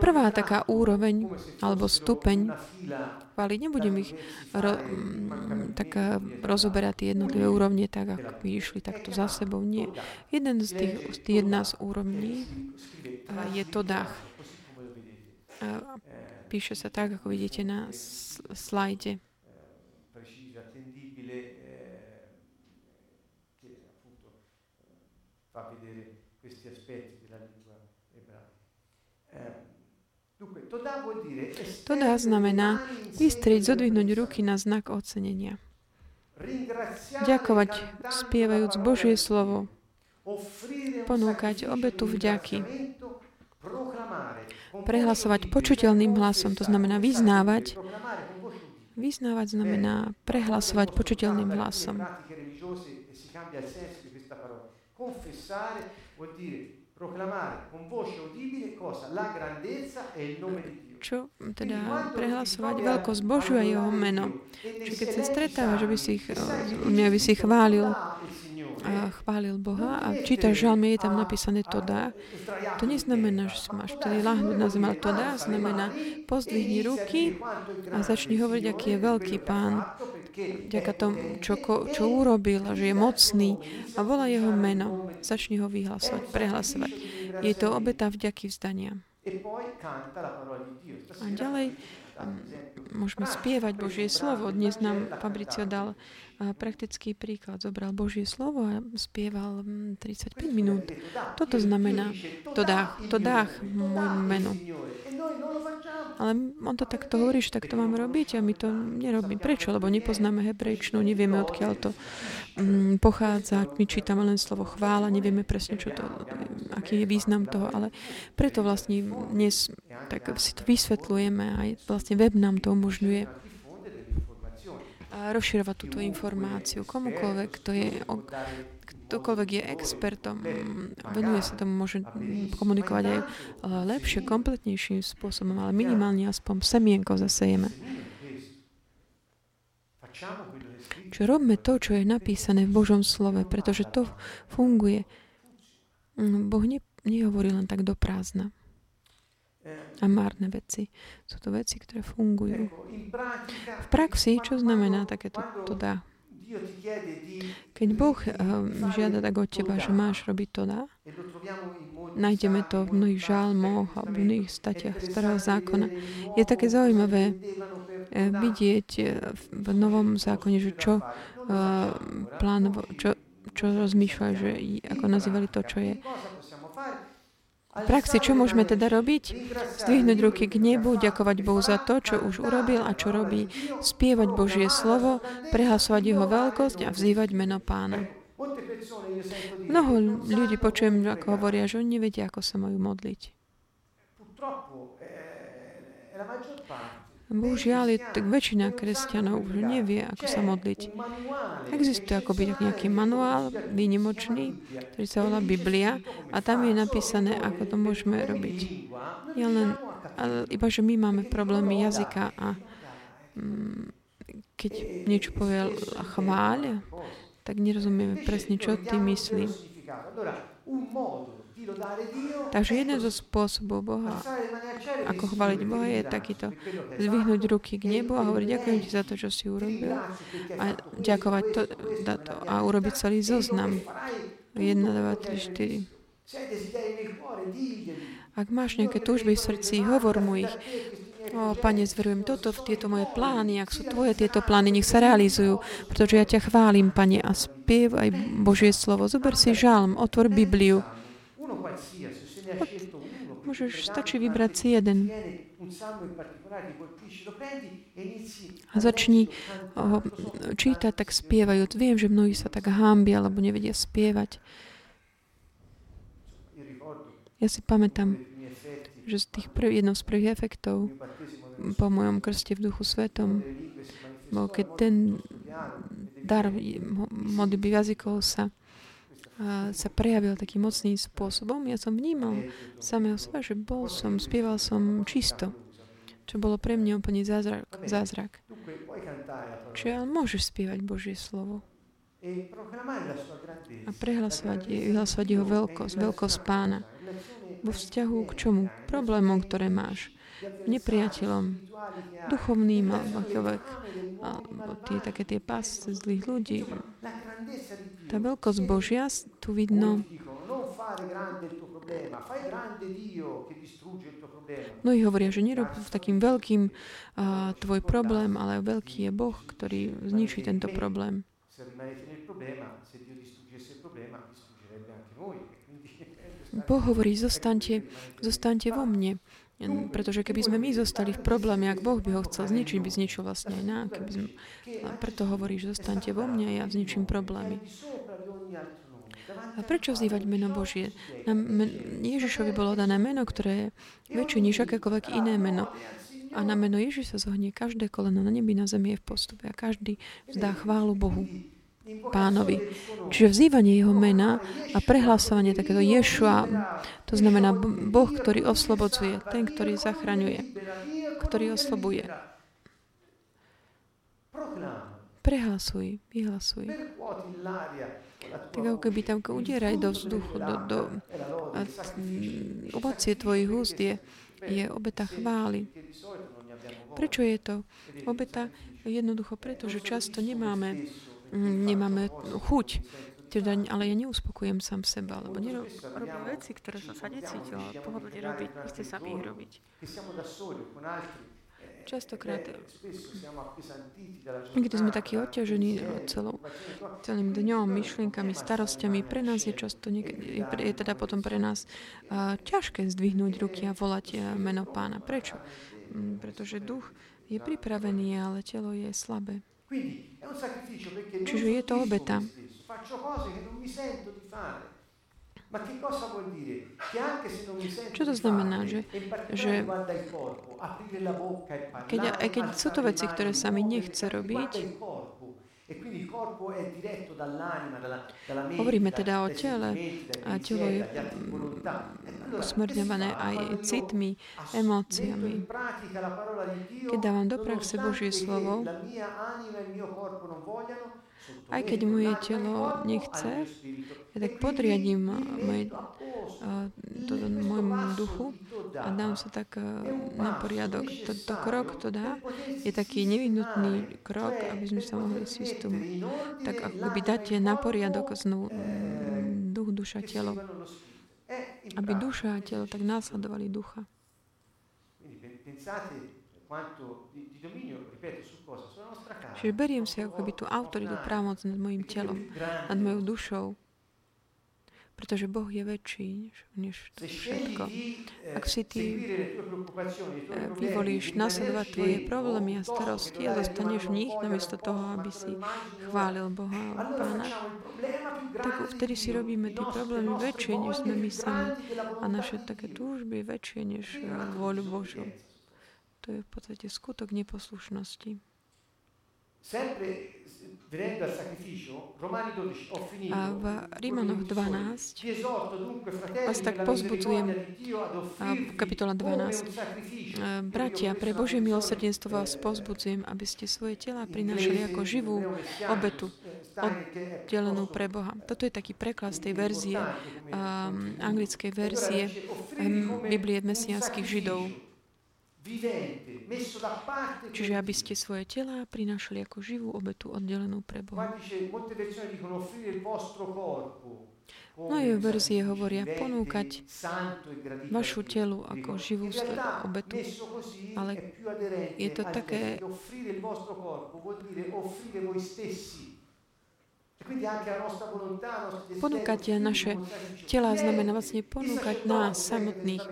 Prvá taká úroveň alebo stupeň chváli, nebudem ich ro, tak eh, rozoberať tie jednotlivé úrovne tak, ako by išli takto za sebou. Nie. Jeden z tých, jedna z úrovní eh, je to dach. Píše sa tak, ako vidíte na slajde. fa vedere questi aspetti To dá znamená vystrieť, zodvihnúť ruky na znak ocenenia. Ďakovať, spievajúc Božie slovo, ponúkať obetu vďaky, prehlasovať počuteľným hlasom, to znamená vyznávať. Vyznávať znamená prehlasovať počuteľným hlasom. Proclamare con voce udibile cosa? La grandezza e il nome di Dio. Čo teda prehlasovať veľkosť Božiu a jeho meno. Čiže keď sa stretáva, že by si, mňa by si chválil a chválil Boha a čítaš žalmy, je tam napísané to dá. To neznamená, že si máš vtedy láhnuť na zem, ale to dá znamená pozdvihni ruky a začni hovoriť, aký je veľký pán vďaka tomu, čo, čo urobil že je mocný a volá jeho meno. Začni ho vyhlasovať, prehlasovať. Je to obeta vďaky vzdania. A ďalej môžeme spievať Božie slovo. Dnes nám Fabricio dal praktický príklad. Zobral Božie slovo a spieval 35 minút. Toto znamená to dách, to dách môj meno. Ale on to takto hovorí, že tak to máme robiť a my to nerobíme. Prečo? Lebo nepoznáme hebrejčinu, nevieme, odkiaľ to um, pochádza. My čítame len slovo chvála, nevieme presne, čo to, aký je význam toho, ale preto vlastne dnes tak si to vysvetľujeme a vlastne web nám to umožňuje rozširovať túto informáciu. Komukoľvek, kto je, ktokoľvek je expertom, venuje sa tomu, môže komunikovať aj lepšie, kompletnejším spôsobom, ale minimálne aspoň semienko zasejeme. Čiže robme to, čo je napísané v Božom slove, pretože to funguje. Boh ne, nehovorí len tak do prázdna a márne veci. Sú to veci, ktoré fungujú. V praxi, čo znamená takéto to dá? Keď Boh um, žiada tak od teba, že máš robiť to dá, nájdeme to v mnohých žalmoch a v mnohých statiach starého zákona. Je také zaujímavé eh, vidieť eh, v novom zákone, že čo plánovo, čo, čo rozmýšľajú, že ako nazývali to, čo je v praxi, čo môžeme teda robiť? Zdvihnúť ruky k nebu, ďakovať Bohu za to, čo už urobil a čo robí, spievať Božie slovo, prehlasovať jeho veľkosť a vzývať meno pána. Mnoho ľudí počujem, ako hovoria, že oni nevedia, ako sa majú modliť. Bohužiaľ, je väčšina kresťanov už nevie, ako sa modliť. Existuje akoby nejaký manuál výnimočný, ktorý sa volá Biblia a tam je napísané, ako to môžeme robiť. Ja len, ale iba, že my máme problémy jazyka a mm, keď niečo povie chváľ, tak nerozumieme presne, čo ty myslí. Takže jeden zo spôsobov Boha, ako chváliť Boha, je takýto. Zvyhnúť ruky k nebu a hovoriť, ďakujem ti za to, čo si urobil. A ďakovať to, za to a urobiť celý zoznam. 1, 2, 3, 4. Ak máš nejaké túžby v srdci, hovor mu ich. O, Pane, zverujem toto, tieto moje plány, ak sú Tvoje tieto plány, nech sa realizujú, pretože ja ťa chválim, Pane, a spiev aj Božie slovo. Zober si žalm, otvor Bibliu Môžeš, stačí vybrať si jeden. A začni čítať tak spievajúc. Viem, že mnohí sa tak hámbia, alebo nevedia spievať. Ja si pamätám, že z tých prv, jednou z prvých efektov po mojom krste v duchu svetom bol, keď ten dar modlitby jazykov sa sa prejavil takým mocným spôsobom. Ja som vnímal samého seba, že bol som, spieval som čisto, čo bolo pre mňa úplne zázrak. zázrak. Čiže môžeš spievať Božie slovo a prehlasovať, vyhlasovať jeho veľkosť, veľkosť pána. Vo vzťahu k čomu? Problémom, ktoré máš. Nepriateľom, duchovným alebo tie, také tie pasce zlých ľudí. Tá veľkosť Božia, tu vidno Mnohí hovoria, že nerob takým veľkým uh, tvoj problém, ale veľký je Boh, ktorý zničí tento problém. Boh hovorí, zostaňte, zostaňte vo mne. Pretože keby sme my zostali v probléme, ak Boh by ho chcel zničiť, by zničil vlastne aj nám. Preto hovorí, že zostaňte vo mne a ja zničím problémy. A prečo vzývať meno Božie? Na Ježišovi bolo dané meno, ktoré je väčšie než akékoľvek iné meno. A na meno Ježiša zohnie každé koleno na nebi, na zemi je v postupe a každý vzdá chválu Bohu pánovi. Čiže vzývanie jeho mena a prehlasovanie takéto Ješua, to znamená Boh, ktorý oslobodzuje, ten, ktorý zachraňuje, ktorý oslobuje. Prehlasuj, vyhlasuj. Tak ako keby tam udieraj do vzduchu, do, do a, ovocie tvojich úst je, je obeta chvály. Prečo je to obeta? Jednoducho preto, že často nemáme nemáme chuť. Teda, ale ja neuspokojem sám seba, lebo nerobím veci, ktoré som sa necítila pohodlne robiť, nechce sa ich robiť. Častokrát, niekedy sme takí odťažení celou, celým dňom, myšlienkami, starostiami. Pre nás je často, niekedy, je teda potom pre nás uh, ťažké zdvihnúť ruky a volať uh, meno pána. Prečo? Um, pretože duch je pripravený, ale telo je slabé. Čiže je to obeta. Čo to znamená? Že, že keď, aj keď sú to veci, ktoré sa mi nechce robiť, Hovoríme teda o tele a telo je usmerňované aj citmi, emóciami. Keď dávam do praxe Božie slovo, aj keď moje telo nechce, ja tak podriadím moje, to, môjmu duchu a dám sa tak na poriadok. To, to krok to dá, je taký nevyhnutný krok, aby sme sa mohli si s tým, tak ako keby dáte na poriadok znovu duch, duša, telo. Aby duša a telo tak následovali ducha. Čiže beriem si ako keby tú autoritu, právomoc nad mojim telom, nad mojou dušou. Pretože Boh je väčší než, to všetko. Ak si ty eh, vyvolíš nasledovať tvoje problémy a starosti a zostaneš v nich, namiesto toho, aby si chválil Boha a Pána, tak vtedy si robíme tie problémy väčšie, než sme my sami. A naše také túžby väčšie, než eh, vôľu Božu. To je v podstate skutok neposlušnosti. A v Rímanoch 12 vás tak pozbudzujem, kapitola 12, bratia, pre Božie milosrdenstvo vás pozbudzujem, aby ste svoje tela prinášali ako živú obetu, oddelenú pre Boha. Toto je taký preklad tej verzie, anglickej verzie Biblie mesianských židov. Čiže aby ste svoje tela prinášali ako živú obetu oddelenú pre Boha. Mnohé verzie hovoria ponúkať vašu telu ako živú obetu, ale je to také Ponúkať naše tela znamená vlastne ponúkať nás samotných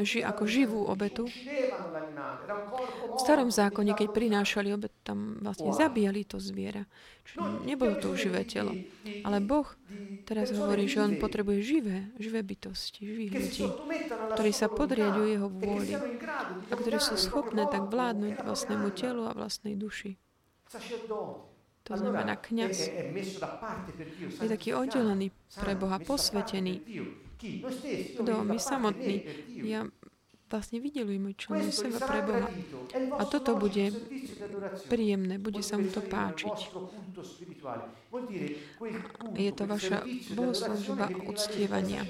ži, ako živú obetu. V starom zákone, keď prinášali obetu, tam vlastne zabíjali to zviera. Čiže nebolo to živé telo. Ale Boh teraz hovorí, že On potrebuje živé, živé bytosti, živých ľudí, ktorí sa podriadujú Jeho vôli a ktorí sú schopné tak vládnuť vlastnému telu a vlastnej duši To znamená, kniaz je taký oddelený pre Boha, posvetený. Kto? My samotní. Ja vlastne vydelujeme čo len seba pre Boha. A toto bude príjemné, bude sa mu to páčiť. Je to vaša bohoslužba uctievania.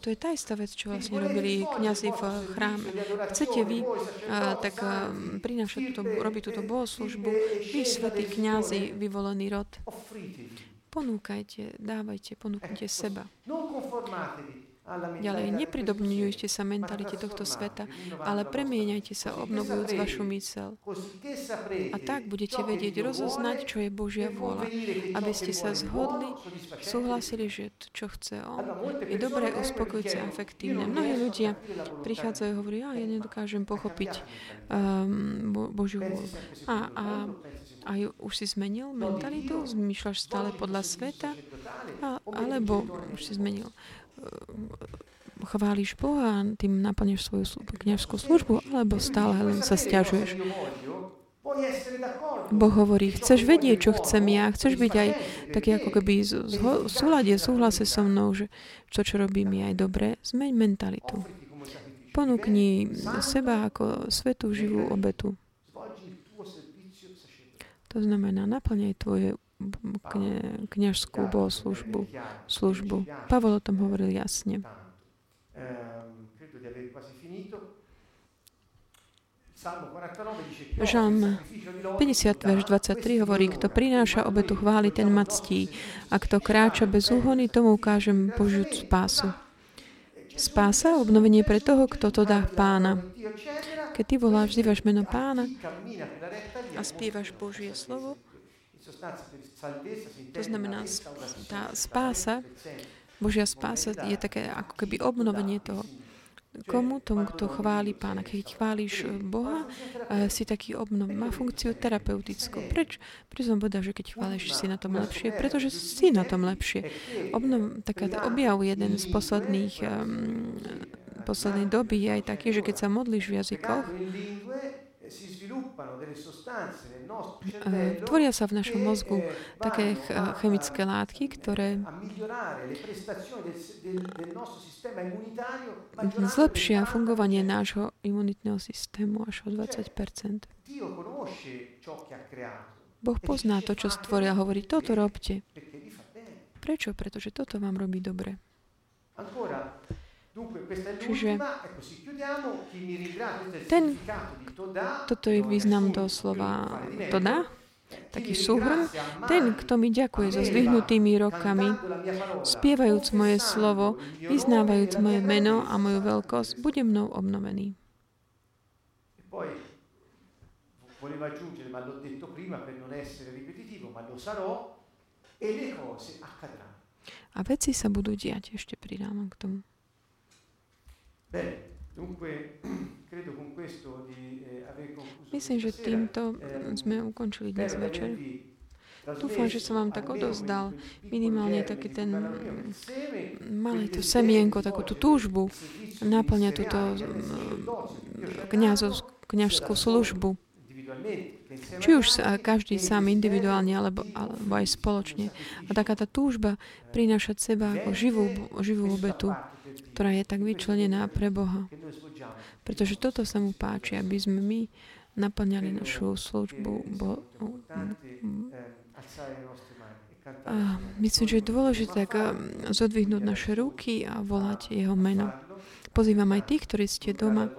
To je tá istá vec, čo vlastne robili kniazy v chráme. Chcete vy a, tak a, prinášať túto, robiť túto bohoslužbu, vy svetí kniazy, vyvolený rod, ponúkajte, dávajte, ponúkajte seba. Ďalej, nepridobňujte sa mentalite tohto sveta, ale premieňajte sa, obnovujúc vašu mysel. A tak budete vedieť rozoznať, čo je Božia vôľa, aby ste sa zhodli, súhlasili, že to, čo chce On, je dobré, uspokojúce a efektívne. Mnohí ľudia prichádzajú a hovoria, ja nedokážem pochopiť um, Bo- Božiu vôľu. A, a, a už si zmenil mentalitu? Zmýšľaš stále podľa sveta? A, alebo už si zmenil chváliš Boha a tým naplníš svoju kniažskú službu, alebo stále len sa stiažuješ. Boh hovorí, chceš vedieť, čo chcem ja, chceš byť aj taký ako keby v súlade, súhlase so mnou, že čo, čo robím je aj dobre, zmeň mentalitu. Ponúkni seba ako svetú živú obetu. To znamená, naplňaj tvoje kne, kniažskú bohoslužbu, službu. Pavol o tom hovoril jasne. Žalm 50, verš 23 hovorí, kto prináša obetu chváli, ten ma ctí. A kto kráča bez úhony, tomu ukážem Božiu spásu. Spása, obnovenie pre toho, kto to dá pána. Keď ty voláš, vzývaš meno pána a spievaš Božie slovo, to znamená, tá spása, Božia spása je také ako keby obnovenie toho. Komu? Tomu, kto chváli Pána. Keď chváliš eh, Boha, eh, si taký obnov. Má funkciu terapeutickú. Preč? Prečo som povedal, že keď chváliš, si na tom lepšie? Pretože si na tom lepšie. Obnov, taká objav jeden z posledných um, poslednej doby je aj taký, že keď sa modlíš v jazykoch, Tvoria sa v našom mozgu také chemické látky, ktoré zlepšia fungovanie nášho imunitného systému až o 20 Boh pozná to, čo stvoria a hovorí, toto robte. Prečo? Pretože toto vám robí dobre. Čiže ten, toto je význam do slova to dá, taký súhrn. Ten, kto mi ďakuje so zdvihnutými rokami, spievajúc moje slovo, vyznávajúc moje meno a moju veľkosť, bude mnou obnovený. A veci sa budú diať, ešte pridávam k tomu. Eh, Myslím, že týmto sme ukončili dnes večer. Dúfam, že som vám tak odozdal minimálne taký ten malé to semienko, takú tú túžbu naplňať túto kniažskú službu. Či už každý sám individuálne, alebo, alebo aj spoločne. A taká tá túžba prinášať seba ako živú, živú obetu ktorá je tak vyčlenená pre Boha. Pretože toto sa mu páči, aby sme my naplňali našu službu. Bo, a myslím, že je dôležité tak zodvihnúť naše ruky a volať jeho meno. Pozývam aj tých, ktorí ste doma,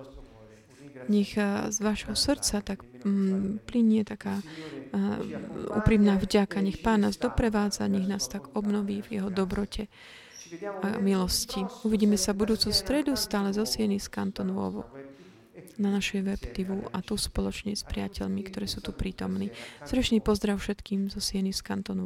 nech z vašho srdca tak mm, plinie taká úprimná vďaka. Nech Pán nás doprevádza, nech nás tak obnoví v jeho dobrote milosti. Uvidíme sa budúcu stredu stále zo Sieny z Kanton na našej web TV a tu spoločne s priateľmi, ktorí sú tu prítomní. Srdečný pozdrav všetkým zo Sieny z Kanton.